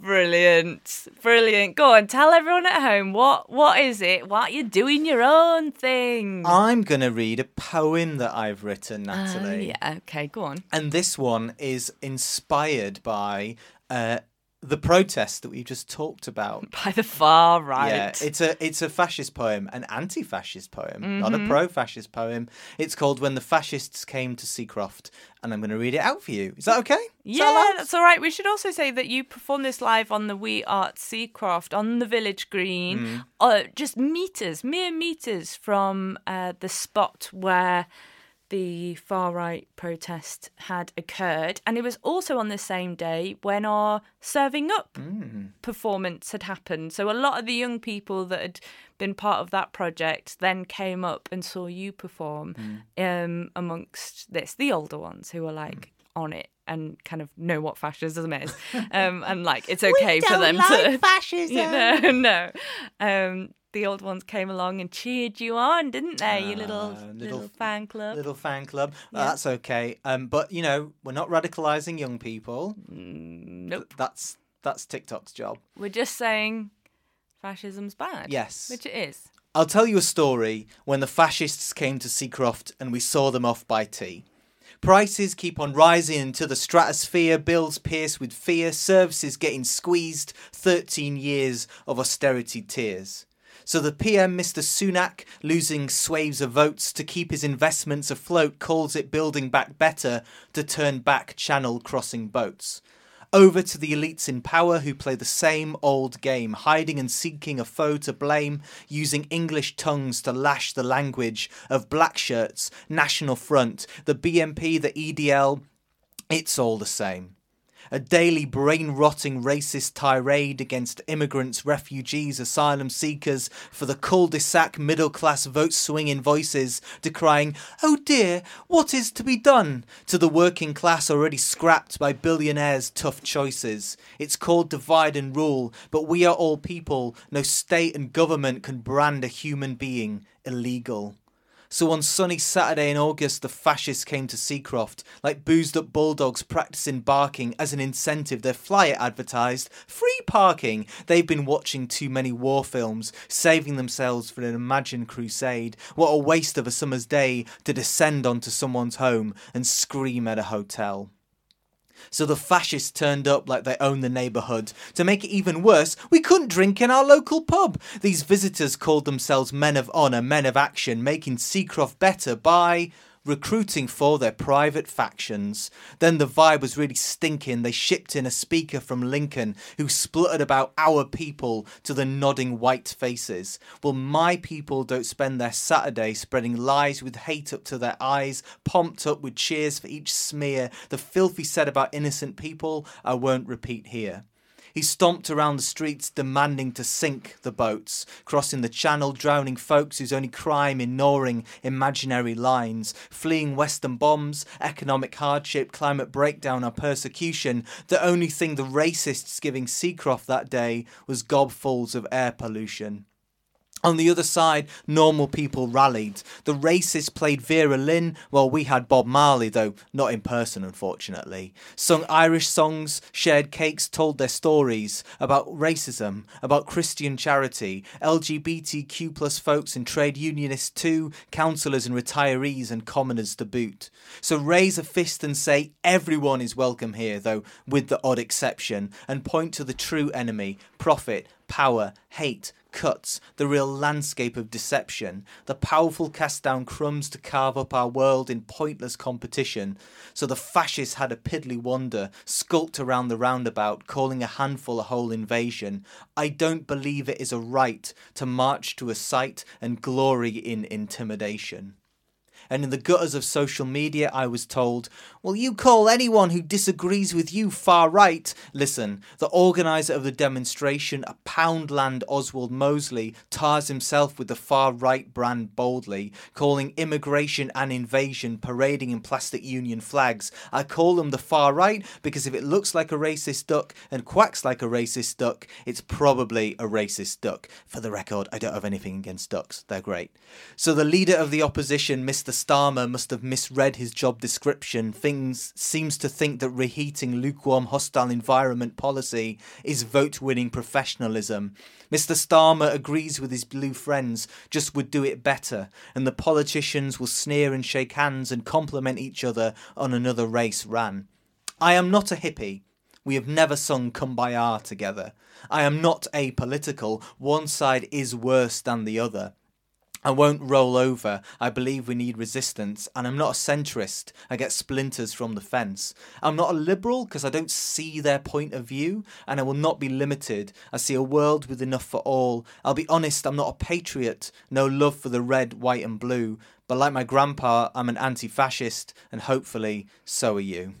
S1: Brilliant, brilliant. Go on, tell everyone at home what what is it? What you doing your own thing?
S6: I'm going to read a poem that I've written,
S1: Oh,
S6: Natalie.
S1: yeah, okay, go on.
S6: And this one is inspired by uh, the protest that we've just talked about.
S1: By the far right.
S6: Yeah, it's a it's a fascist poem, an anti-fascist poem, not a
S1: Mhm.
S6: pro-fascist poem. It's called "When the Fascists Came to Seacroft," and I'm going to read it out for you. Is that okay? Is
S1: Yeah,
S6: allowed?
S1: that's all right. We should also say that you performed this live on the We Art Seacroft on the Village Green,
S6: Mm.
S1: uh, just meters, mere meters from uh, the spot where the far right protest had occurred. And it was also on the same day when our Serving Up
S6: Mm.
S1: performance had happened. So a lot of the young people that had been part of that project then came up and saw you perform um, amongst this, the older ones who were like on it and kind of know what fascism is. <laughs> um, and like it's okay for
S25: don't
S1: them
S25: like
S1: to
S25: fascism. <laughs>
S1: You know, no. Um, the old ones came along and cheered you on, didn't they? Your little,
S6: Ah,
S1: little fan club.
S6: Little fan club. Uh,
S1: Yeah.
S6: that's okay. Um, but you know, we're not radicalizing young people.
S1: nope.
S6: That's that's TikTok's job.
S1: We're just saying fascism's bad.
S6: Yes.
S1: Which it is.
S6: I'll tell you a story when the fascists came to Seacroft and we saw them off by tea. Prices keep on rising into the stratosphere, bills pierced with fear, services getting squeezed, 13 years of austerity tears. So the PM, Mr. Sunak, losing swaves of votes to keep his investments afloat, calls it building back better to turn back channel crossing boats over to the elites in power who play the same old game, hiding and seeking a foe to blame, using English tongues to lash the language of black shirts, National Front, the BNP, the EDL. It's all the same. A daily brain rotting racist tirade against immigrants, refugees, asylum seekers for the cul de sac middle class vote swinging voices, decrying, Oh dear, what is to be done? to the working class already scrapped by billionaires' tough choices. It's called divide and rule, but we are all people. No state and government can brand a human being illegal. So on sunny Saturday in August, the fascists came to Seacroft, like boozed up bulldogs practicing barking as an incentive. Their flyer advertised free parking. They've been watching too many war films, saving themselves for an imagined crusade. What a waste of a summer's day to descend onto someone's home and scream at a hotel. So the fascists turned up like they owned the neighbourhood. To make it even worse, we couldn't drink in our local pub. These visitors called themselves men of honour, men of action, making Seacroft better by recruiting for their private factions. Then the vibe was really stinking. They shipped in a speaker from Lincoln who spluttered about our people to the nodding white faces. Well, my people don't spend their Saturday spreading lies with hate up to their eyes, pumped up with cheers for each smear. The filthy said about innocent people, I won't repeat here. He stomped around the streets demanding to sink the boats, crossing the channel, drowning folks whose only crime in imaginary lines, fleeing western bombs, economic hardship, climate breakdown, or persecution. The only thing the racists giving Seacroft that day was gobfuls of air pollution. On the other side, normal people rallied. The racists played Vera Lynn while we had Bob Marley, though not in person, unfortunately. Sung Irish songs, shared cakes, told their stories about racism, about Christian charity, LGBTQ plus folks and trade unionists too, councillors and retirees and commoners to boot. So raise a fist and say everyone is welcome here, though with the odd exception, and point to the true enemy profit, power, hate, cuts, the real landscape of deception. The powerful cast down crumbs to carve up our world in pointless competition. So the fascists had a piddly wonder, skulked around the roundabout, calling a handful a whole invasion. I don't believe it is a right to march to a sight and glory in intimidation. And in the gutters of social media, I was told, Will you call anyone who disagrees with you far right? Listen, the organiser of the demonstration, a Poundland Oswald Mosley, tars himself with the far right brand boldly, calling immigration and invasion parading in plastic union flags. I call them the far right because if it looks like a racist duck and quacks like a racist duck, it's probably a racist duck. For the record, I don't have anything against ducks, they're great. So the leader of the opposition, Mr. Starmer must have misread his job description. Things seems to think that reheating lukewarm hostile environment policy is vote winning professionalism. Mr. Starmer agrees with his blue friends, just would do it better, and the politicians will sneer and shake hands and compliment each other on another race ran. I am not a hippie. We have never sung Kumbaya together. I am not apolitical. One side is worse than the other. I won't roll over. I believe we need resistance. And I'm not a centrist. I get splinters from the fence. I'm not a liberal because I don't see their point of view. And I will not be limited. I see a world with enough for all. I'll be honest, I'm not a patriot. No love for the red, white, and blue. But like my grandpa, I'm an anti fascist. And hopefully, so are you.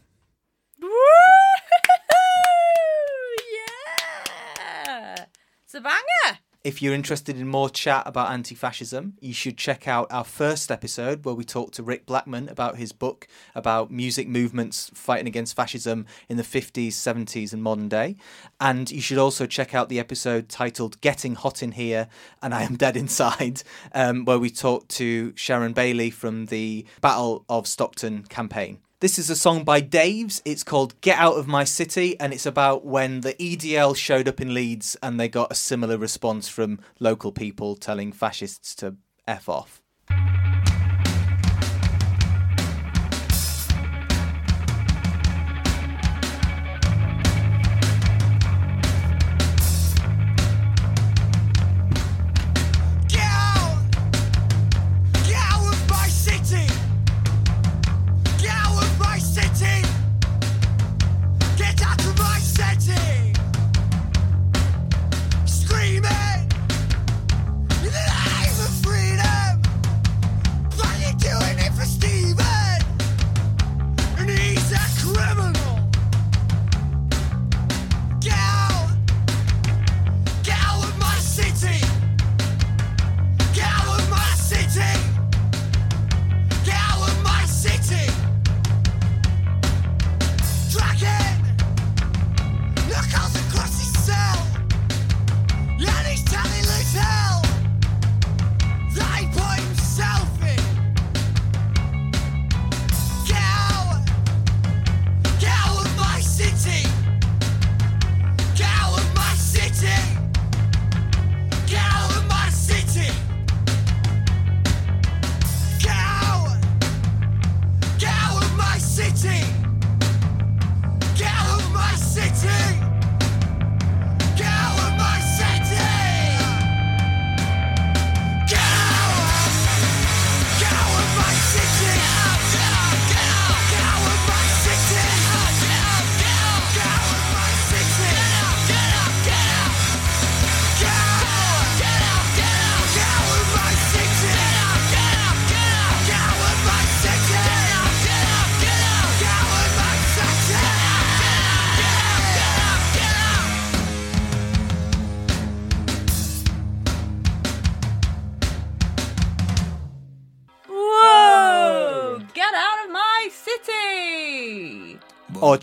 S1: Yeah. It's a banger.
S6: If you're interested in more chat about anti fascism, you should check out our first episode where we talked to Rick Blackman about his book about music movements fighting against fascism in the 50s, 70s, and modern day. And you should also check out the episode titled Getting Hot in Here and I Am Dead Inside, um, where we talked to Sharon Bailey from the Battle of Stockton campaign. This is a song by Daves. It's called Get Out of My City, and it's about when the EDL showed up in Leeds and they got a similar response from local people telling fascists to F off.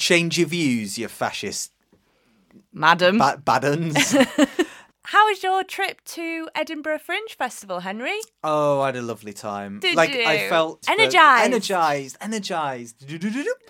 S6: Change your views, you fascist
S1: madam.
S6: Ba- baduns. <laughs>
S1: How was your trip to Edinburgh Fringe Festival, Henry?
S6: oh, I had a lovely time.
S1: Did
S6: like
S1: you?
S6: I felt
S1: Energised.
S6: energized, energized.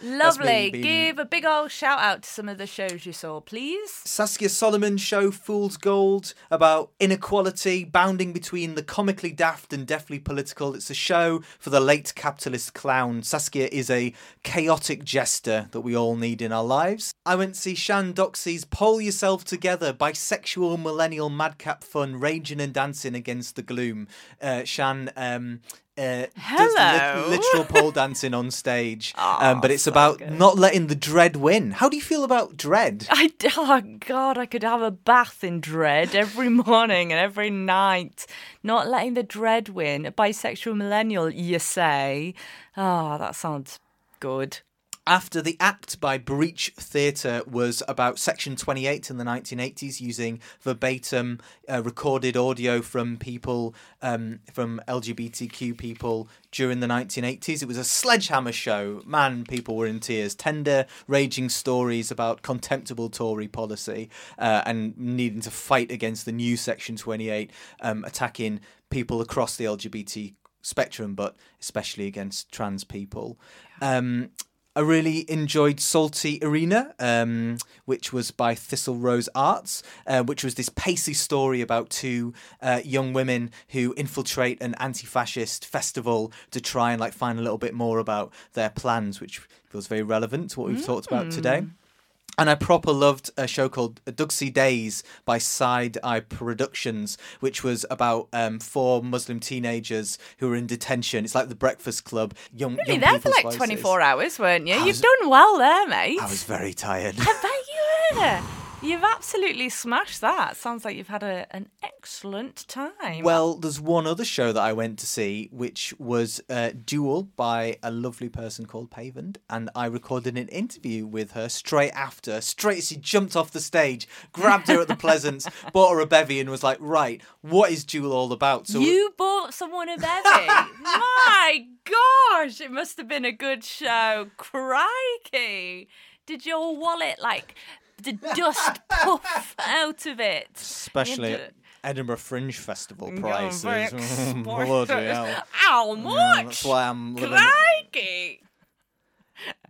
S1: Lovely.
S6: me
S1: Give a big old shout out to some of the shows you saw, please.
S6: Saskia Solomon show Fool's Gold about inequality bounding between the comically daft and deftly political. It's a show for the late capitalist clown. Saskia is a chaotic jester that we all need in our lives. I went to see Shan Doxy's Pull Yourself Together bisexual millennial madcap fun raging and dancing against the gloom. Uh, Shan um, uh, does
S1: Hello.
S6: lit- literal pole dancing on stage, <laughs> um, but it's about not letting the dread win. How do you feel about dread? <laughs>
S1: I oh God, I could have a bath in dread every <laughs> morning and every night. Not letting the dread win. A bisexual millennial, you say? Oh, that sounds good.
S6: After the act by Breach Theatre was about Section 28 in the 1980s, using verbatim uh, recorded audio from people, um, from LGBTQ people during the 1980s. It was a sledgehammer show. Man, people were in tears. Tender, raging stories about contemptible Tory policy uh, and needing to fight against the new Section 28, um, attacking people across the LGBT spectrum, but especially against trans people. Um, I really enjoyed Salty Arena, um, which was by Thistle Rose Arts, uh, which was this pacey story about two uh, young women who infiltrate an anti-fascist festival to try and like find a little bit more about their plans, which feels very relevant to what we've talked about today. And I proper loved a show called Dugsi Dayz by Side Eye Productions, which was about um, four Muslim teenagers who were in detention. It's like the Breakfast Club. Young,
S1: Really,
S6: young
S1: there for like
S6: voices.
S1: 24 hours, weren't you?
S6: I
S1: You've done well there, mate.
S6: I was very tired.
S1: I bet you were. <laughs> You've absolutely smashed that. Sounds like you've had a, an excellent time.
S6: Well, there's one other show that I went to see, which was uh, Dual by a lovely person called Peyvand, and I recorded an interview with her straight after. Straight as she jumped off the stage, grabbed her at the Pleasance, <laughs> bought her a bevy, and was like, "Right, what is Dual all about?" So
S1: you bought someone a bevy. <laughs> My gosh, it must have been a good show. Crikey. Did your wallet like the dust <laughs> puff out of it?
S6: especially
S1: You
S6: at Edinburgh Fringe Festival prices.
S1: very <laughs>
S6: Bloody hell.
S1: How
S6: Yeah,
S1: much?
S6: that's why I'm living.
S1: Crikey.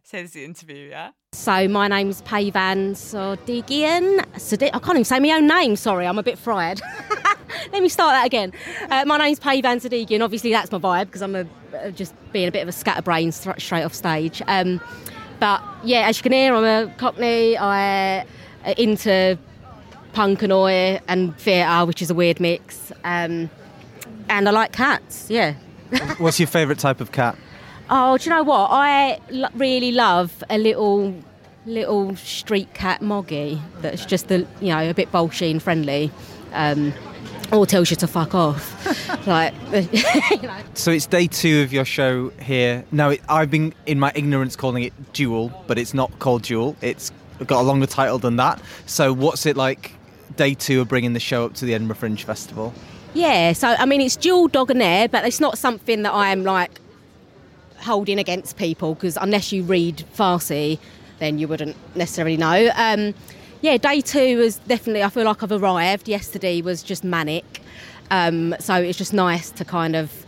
S1: Says the interview, yeah?
S26: So my name's Peyvand Sodigian. Sodi- I can't even say my own name. Sorry, I'm a bit fried. <laughs> Let me start that again. Uh, my name's Peyvand Sadeghian. Obviously, that's my vibe because I'm a, uh, just being a bit of a scatterbrain straight off stage. Um, but yeah, as you can hear, I'm a Cockney. I uh, into punk and oi and theatre, which is a weird mix. Um, and I like cats. Yeah. <laughs>
S20: What's your favourite type of cat?
S26: Oh, do you know what? I really love a little little street cat moggy that's just the you know a bit bolshy and friendly, um, or tells you to fuck off. <laughs> like, <laughs> you know.
S20: So it's day two of your show here. Now, it, I've been in my ignorance calling it Dual, but it's not called Dual. It's got a longer title than that. So what's it like? Day two of bringing the show up to the Edinburgh Fringe Festival.
S26: Yeah, so I mean it's dual dog and air, but it's not something that I am like holding against people because unless you read Farsi, then you wouldn't necessarily know. Um, yeah, day two was definitely. I feel like I've arrived. Yesterday was just manic, um, so it's just nice to kind of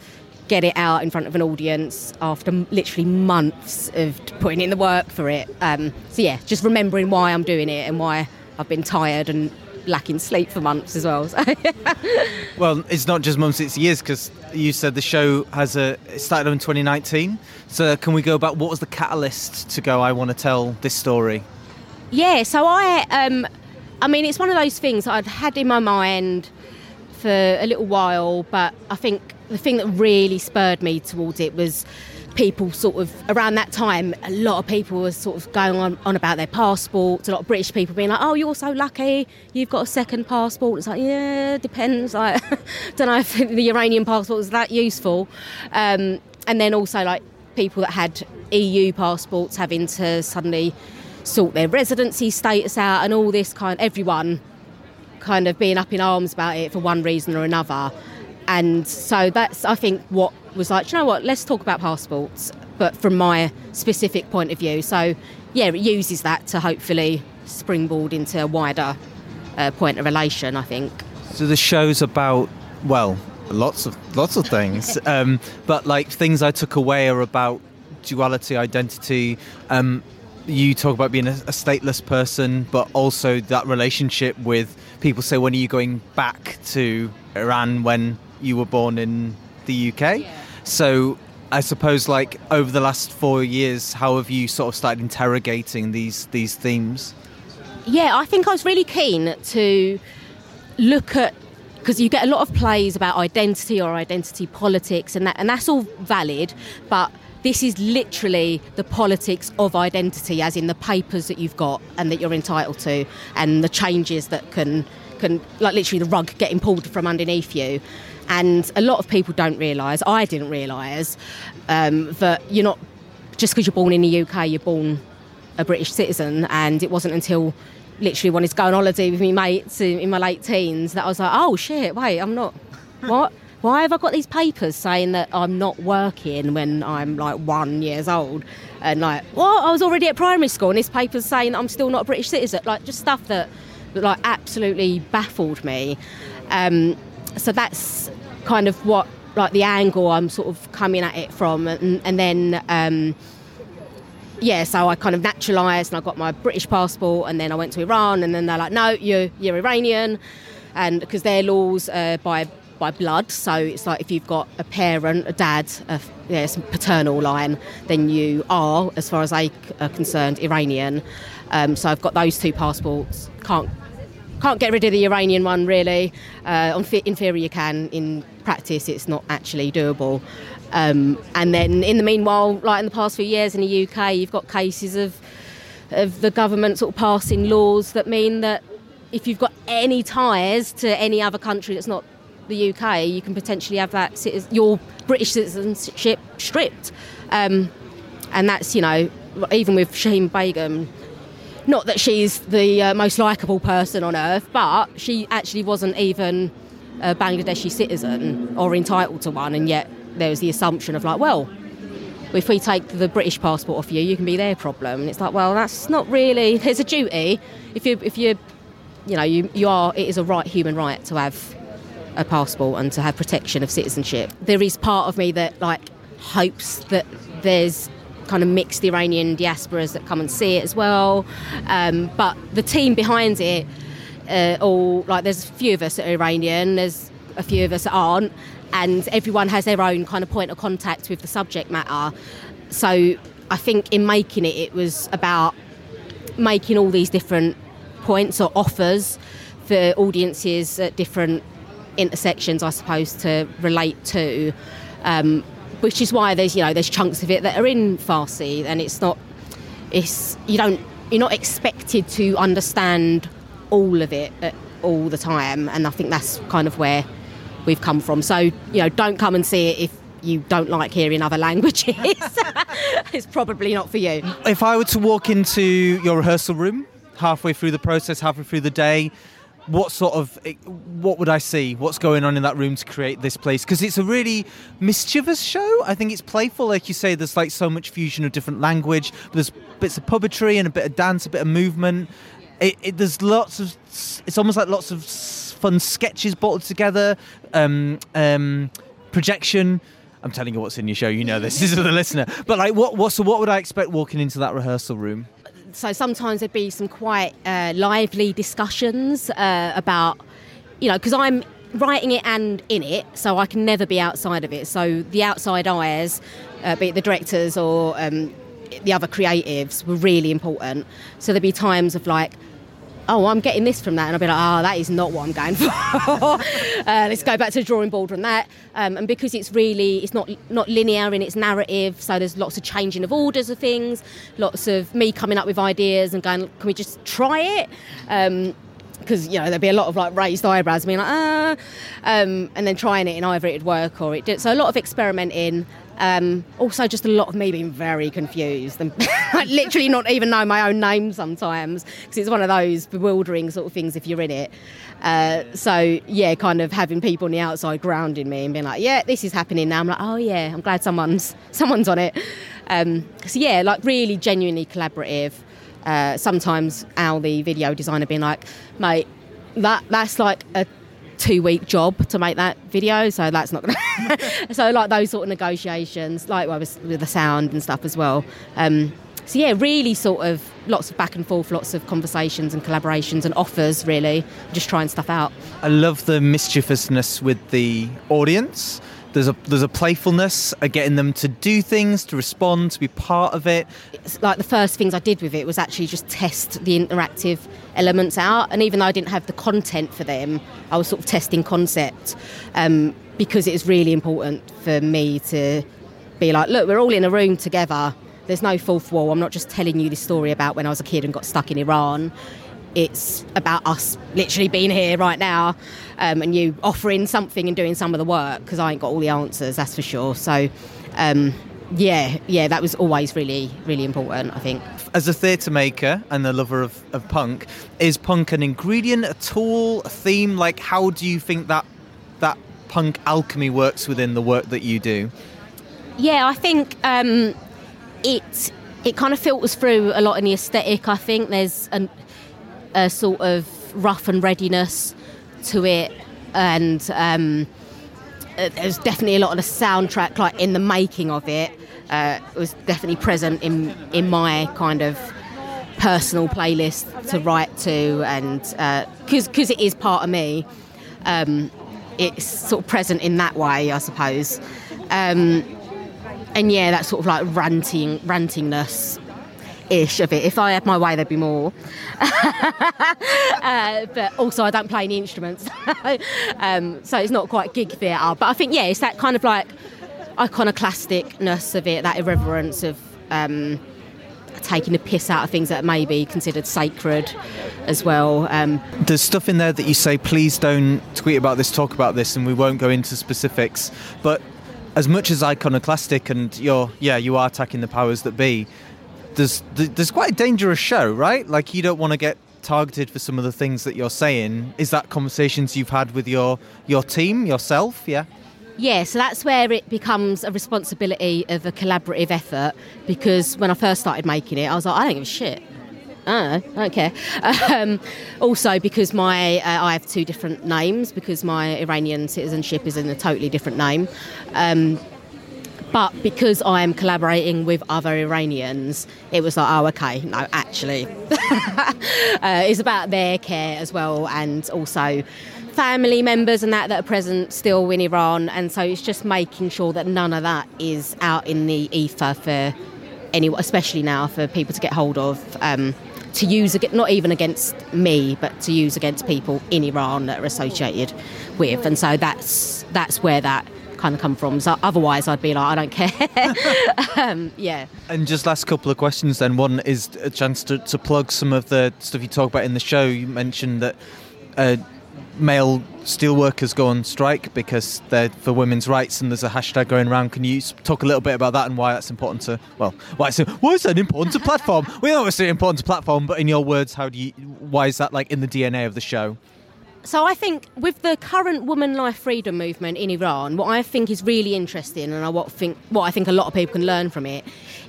S26: get it out in front of an audience after literally months of putting in the work for it. Um, so yeah, just remembering why I'm doing it and why I've been tired and lacking sleep for months as well. So. <laughs>
S20: Well, it's not just months, it's years because you said the show has a it started in 2019. So can we go back? What was the catalyst to go? I want to tell this story.
S26: Yeah, so I, um, I mean, it's one of those things I'd had in my mind for a little while, but I think the thing that really spurred me towards it was people sort of around that time. A lot of people were sort of going on, on about their passports. A lot of British people being like, "Oh, you're so lucky, you've got a second passport." It's like, yeah, depends. <laughs> Like, <laughs> don't know if the Iranian passport was that useful. Um, and then also like people that had EU passports having to suddenly sort their residency status out and all this kind everyone kind of being up in arms about it for one reason or another. And so that's i think what was like you know what? Let's talk about passports but from my specific point of view. So yeah it uses that to hopefully springboard into a wider uh, point of relation i think.
S20: So the show's about well, lots of lots of things, <laughs> um, but like things I took away are about duality, identity. Um, you talk about being a, a stateless person, but also that relationship with people. Say, when are you going back to Iran when you were born in the UK? So. I suppose, like over the last four years, how have you sort of started interrogating these these themes?
S26: Yeah, I think I was really keen to look at because you get a lot of plays about identity or identity politics, and that and that's all valid, but this is literally the politics of identity, as in the papers that you've got and that you're entitled to, and the changes that can can like literally the rug getting pulled from underneath you. And a lot of people don't realise. I didn't realise um, that you're not just because you're born in the UK, you're born a British citizen, and it wasn't until literally when I was going on holiday with my mates in my late teens that I was like, oh shit, wait, I'm not. <laughs> What? Why have I got these papers saying that I'm not working when I'm like one years old? And like, what? I was already at primary school, and this paper's saying that I'm still not a British citizen. Like, just stuff that, that like absolutely baffled me. Um, so that's kind of what like the angle I'm sort of coming at it from, and, and then. Um, yeah, so I kind of naturalised and I got my British passport and then I went to Iran and then they're like, no, you're, you're Iranian. And because their laws are by, by blood, so it's like if you've got a parent, a dad, a, yeah, some paternal line, then you are, as far as they are concerned, Iranian. Um, so I've got those two passports. Can't can't get rid of the Iranian one really. Uh, in theory you can. In practice, it's not actually doable. Um, and then in the meanwhile, like in the past few years in the UK, you've got cases of of the government sort of passing laws that mean that if you've got any ties to any other country that's not the UK, you can potentially have that your British citizenship stripped. Um, and that's you know even with Shamima Begum. Not that she's the uh, most likable person on earth, but she actually wasn't even a Bangladeshi citizen or entitled to one, and yet there was the assumption of like, well, if we take the British passport off you, you can be their problem. And it's like, well, that's not really. There's a duty. If you, if you, you know, you, you are. It is a right, human right to have a passport and to have protection of citizenship. There is part of me that like hopes that there's kind of mixed Iranian diasporas that come and see it as well. Um, but the team behind it, uh, all like there's a few of us that are Iranian. There's a few of us that aren't and everyone has their own kind of point of contact with the subject matter. So I think in making it, it was about making all these different points or offers for audiences at different intersections, I suppose, to relate to. Um, which is why there's you know there's chunks of it that are in Farsi, and it's not it's you don't you're not expected to understand all of it at, all the time, and I think that's kind of where we've come from. So, you know, don't come and see it if you don't like hearing other languages. <laughs> it's probably not for you.
S6: If I were to walk into your rehearsal room halfway through the process, halfway through the day, what sort of what would I see? What's going on in that room to create this place? Because it's a really mischievous show. I think it's playful, like you say. There's like so much fusion of different language. There's bits of puppetry and a bit of dance, a bit of movement. It, it, there's lots of. It's almost like lots of fun sketches bottled together, um, um, projection. I'm telling you what's in your show. You know this. <laughs> This is the listener. But like, what, what? So, what would I expect walking into that rehearsal room?
S26: So sometimes there'd be some quite uh, lively discussions uh, about, you know, because I'm writing it and in it, so I can never be outside of it. So the outside eyes, uh, be it the directors or um, the other creatives, were really important. So there'd be times of like, oh, I'm getting this from that. And I'll be like, oh, that is not what I'm going <laughs> for. uh, let's go back to the drawing board on that. Um, and because it's really, it's not not linear in its narrative, so there's lots of changing of orders of things, lots of me coming up with ideas and going, can we just try it? Um, because you know there'd be a lot of like raised eyebrows, being like ah, um, and then trying it and either it'd work or it did. So a lot of experimenting. Um, also, just a lot of me being very confused and <laughs> like, literally not even know my own name sometimes because it's one of those bewildering sort of things if you're in it. Uh, so yeah, kind of having people on the outside grounding me and being like, yeah, this is happening now. I'm like, oh yeah, I'm glad someone's <laughs> someone's on it. Um, so yeah, like really genuinely collaborative. Uh, sometimes Al, the video designer, being like, mate, that that's like a two week job to make that video, so that's not gonna. <laughs> so like those sort of negotiations, like with, with the sound and stuff as well. Um, so yeah, really sort of lots of back and forth, lots of conversations and collaborations and offers. Really, just trying stuff out.
S6: I love the mischievousness with the audience. There's a there's a playfulness of getting them to do things, to respond, to be part of it.
S26: It's like the first things I did with it was actually just test the interactive elements out, and even though I didn't have the content for them, I was sort of testing concept um, because it is really important for me to be like, look, we're all in a room together. There's no fourth wall. I'm not just telling you this story about when I was a kid and got stuck in Iran it's about us literally being here right now um, and you offering something and doing some of the work because I ain't got all the answers, that's for sure. So, um, yeah, yeah, that was always really, really important, I think.
S6: As a theatre maker and a lover of, of punk, is punk an ingredient, a tool, a theme? Like, how do you think that that punk alchemy works within the work that you do?
S26: Yeah, I think um, it it kind of filters through a lot in the aesthetic. I think there's an a sort of rough and readiness to it, and um, uh, there's definitely a lot of the soundtrack, like in the making of it, uh, was definitely present in in my kind of personal playlist to write to, and because because it is part of me, um, it's sort of present in that way, I suppose. Um, and yeah, that sort of like ranting rantingness ish of it. If I had my way, there'd be more. <laughs> uh, but also, I don't play any instruments, <laughs> um, so it's not quite gig theatre. But I think yeah, it's that kind of like iconoclasticness of it, that irreverence of. Um, taking the piss out of things that may be considered sacred as well. Um,
S6: There's stuff in there that you say, please don't tweet about this, talk about this, and we won't go into specifics. But as much as iconoclastic and you're, yeah, you are attacking the powers that be, there's there's quite a dangerous show, right? Like you don't want to get targeted for some of the things that you're saying. Is that conversations you've had with your your team, yourself? Yeah.
S26: Yeah, so that's where it becomes a responsibility of a collaborative effort because when I first started making it, I was like, I don't give a shit. I don't, know, I don't care. <laughs> Um, also, because my uh, I have two different names because my Iranian citizenship is in a totally different name. Um, but because I am collaborating with other Iranians, it was like, oh, okay, no, actually, <laughs> uh, it's about their care as well, and also family members and that that are present still in Iran, and so it's just making sure that none of that is out in the ether for anyone, especially now for people to get hold of. Um, to use not even against me, but to use against people in Iran that are associated with, and so that's that's where that kind of come from. So otherwise, I'd be like, I don't care. <laughs> um, yeah.
S6: And just last couple of questions then. One is a chance to, to plug some of the stuff you talk about in the show. You mentioned that uh, male steelworkers go on strike because they're for women's rights and there's a hashtag going around. Can you talk a little bit about that and why that's important to, well, why it's, why is that important to platform? we know it's important to platform, but in your words, how do you, why is that like in the DNA of the show?
S26: So I think with the current woman life freedom movement in Iran, what I think is really interesting, and I what think what I think a lot of people can learn from it,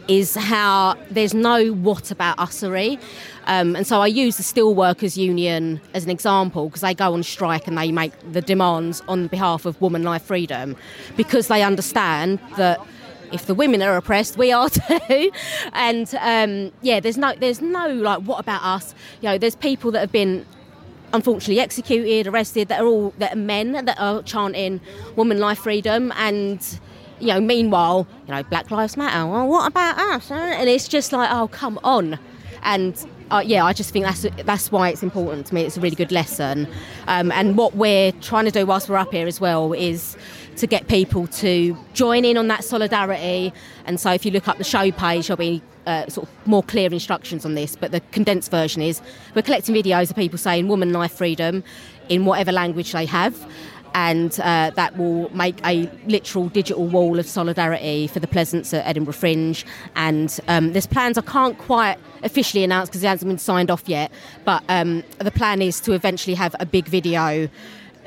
S26: is how there's no what about ussery. Um, and so I use the Steelworkers Union as an example because they go on strike and they make the demands on behalf of woman life freedom because they understand that if the women are oppressed, we are <laughs> too. and um, yeah, there's no there's no like what about us? You know, there's people that have been unfortunately executed, arrested, that are all that are men that are chanting woman life freedom and you know, meanwhile, you know, Black Lives Matter. Well, what about us? And it's just like, oh, come on. And uh, yeah, I just think that's that's why it's important to me. It's a really good lesson. Um, and what we're trying to do whilst we're up here as well is to get people to join in on that solidarity. And so, if you look up the show page, there'll be uh, sort of more clear instructions on this. But the condensed version is we're collecting videos of people saying "woman life freedom" in whatever language they have and uh, that will make a literal digital wall of solidarity for the Pleasance at Edinburgh Fringe. And um, there's plans I can't quite officially announce because it hasn't been signed off yet, but um, the plan is to eventually have a big video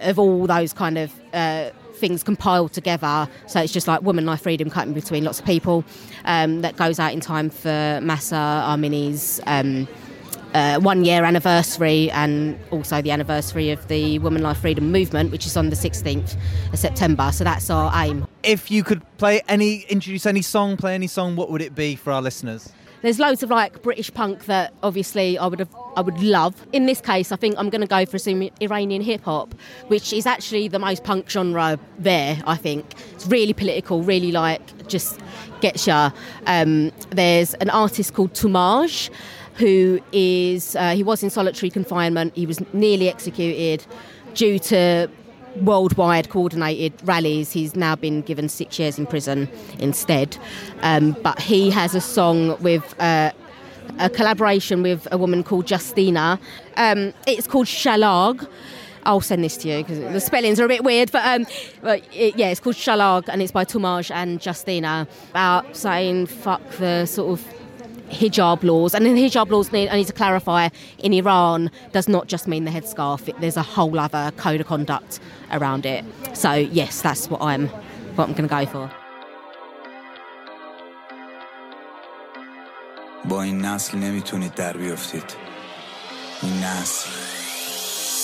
S26: of all those kind of. Uh, Things compiled together, so it's just like woman life freedom cutting between lots of people. Um, that goes out in time for Mahsa Amini's um, uh, one year anniversary and also the anniversary of the Women Life Freedom Movement, which is on the 16th of September. So that's our aim.
S6: If you could play any, introduce any song, play any song, what would it be for our listeners?
S26: There's loads of like British punk that obviously I would have, I would love. In this case, I think I'm going to go for some Iranian hip hop, which is actually the most punk genre there. I think it's really political, really like just gets ya. Um, there's an artist called Toomaj who is uh, he was in solitary confinement. He was nearly executed due to worldwide coordinated rallies. He's now been given six years in prison instead. Um, but he has a song with. Uh, a collaboration with a woman called Justina. Um, it's called Shalag. I'll send this to you because the spellings are a bit weird, but, um, but it, yeah, it's called Shalag and it's by Toomaj and Justina about saying fuck the sort of hijab laws. And the hijab laws, need, I need to clarify, in Iran does not just mean the headscarf. It, there's a whole other code of conduct around it. So yes, that's what I'm what I'm going to go for.
S27: با این نسل نمی‌تونید در بیفتید. این نسل.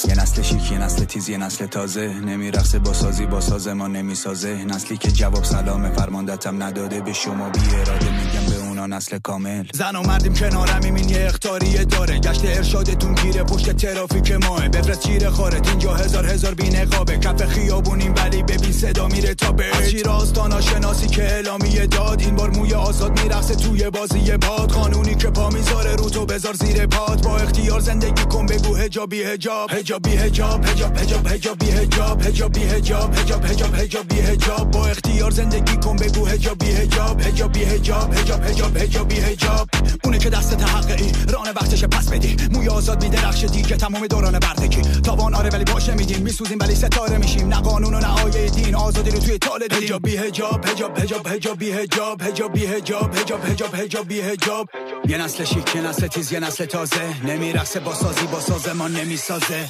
S27: یه نسل شیک یه نسل تیز یه نسل تازه. نمیرقصه با سازی با ساز ما نمی‌سازه. نسلی که جواب سلام فرماندتم نداده به شما. بی اراده میگم به اونا نسل کامل. زن و مردیم کنارم این یه اختاریه داره. گشت ارشادتون گیره پشت ترافیک ماه. بفرست چیره خارت اینجا هزار هزار بی نقابه. کف خیابونیم ولی ببین صدا میره تا به از شیر آستانا شناسی که اعلامیه داد؟ این بار موی آزاد میرقصه توی بازی باد. قانونی که پا می‌ذاره رو تو بذار زیر پاد. با اختیار زندگی کن بگو هجابی هجاب. هجابی هجاب. هجاب هجاب هجابی هجاب. هجابی هجاب. هجاب هجاب هجابی هجاب. با اختیار زندگی کن بگو هجابی هجاب. هجابی هجاب. هجاب هجاب هجابی هجاب اونه که دست حقی ران وقتش پس بدی. موی آزاد میدرخشه دیگه تمام دوران بردگی تاوان آره ولی باشه میدیم میسوزیم ولی ستاره میشیم. نه قانون و نه آیه دین. آزادی رو توی تال دیدیم هجابی هجاب هجاب هجاب هجابی هجاب هجابی هجاب هجاب هجاب هجابی هجاب یه نسل شیک یه نسل تیز یه نسل تازه. نمیرقصه با سازی با سازمان نمی‌سازه.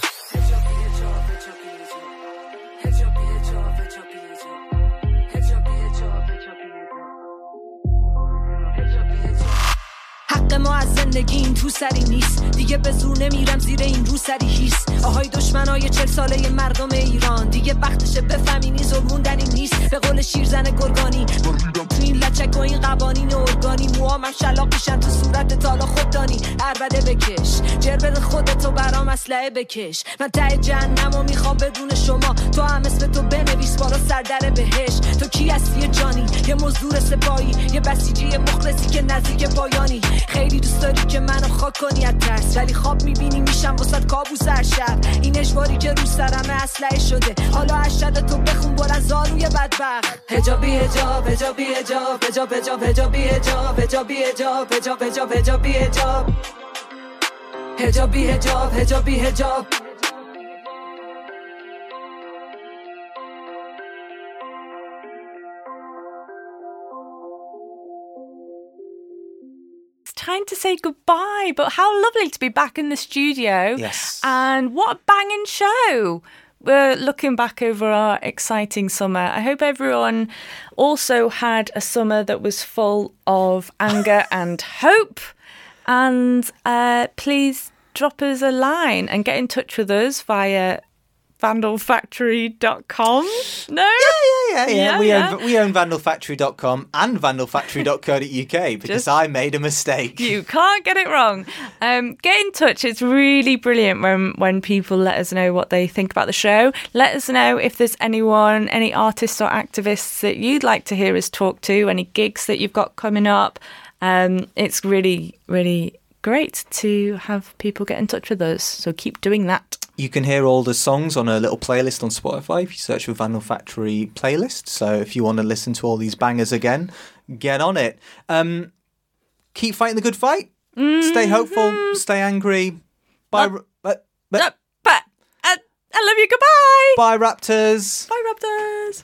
S28: ما از زندگی این تو سری نیست. دیگه به زور نمیرم زیر این رو سری هیس. آهای دشمنای چل ساله مردم ایران. دیگه وقتشه بفهمینی زور موندنی نیست. به قول شیرزن گرگانی تو این لچک و این قوانین ارگانی. موامم شلاق میشن تو صورت تالا خوددانی. عربده بکش جر بده خودتو برام اسلحه بکش. من ته جهنم و می‌خوام بدون شما. تو هم اسم تو بنویس بارا سردر بهش. تو کی هستی جانی؟ یه مزدور سپایی یه بسیجی مخلصی که نزدیک پایانی. خیلی کلی دوست داری که منو خاک کنی؟ از ترس. ولی خواب می‌بینی میشم وسط کابوس هر شب. این اجباری که رو سرم اسلحه شده. حالا اشد تو بخون بر از زانوی بدبخت. حجابی حجاب حجابی حجاب حجاب حجاب حجابی حجاب حجابی حجاب حجاب حجاب حجابی حجاب حجابی حجاب حجابی
S1: حجاب time to say goodbye, but how lovely to be back in the studio.
S6: Yes.
S1: And what a banging show. We're looking back over our exciting summer. I hope everyone also had a summer that was full of <laughs> anger and hope. And uh, please drop us a line and get in touch with us via vandalfactory.com. No?
S6: Yeah, yeah, yeah. yeah. we, Own, we own vandalfactory.com and vandalfactory.co.uk <laughs> because
S1: Just-
S6: I made a mistake.
S1: You can't get it wrong. Um, get in touch. It's really brilliant when when people let us know what they think about the show. Let us know if there's anyone, any artists or activists that you'd like to hear us talk to, any gigs that you've got coming up. Um, it's really, really great to have people get in touch with us. So keep doing that.
S6: You can hear all the songs on a little playlist on Spotify if you search for Vandal Factory playlist. So if you want to listen to all these bangers again, get on it. Um, keep fighting the good fight. Stay hopeful. Stay angry. Bye. Ra- uh, uh,
S1: I love you. Goodbye.
S6: Bye, Raptors.
S1: Bye, Raptors.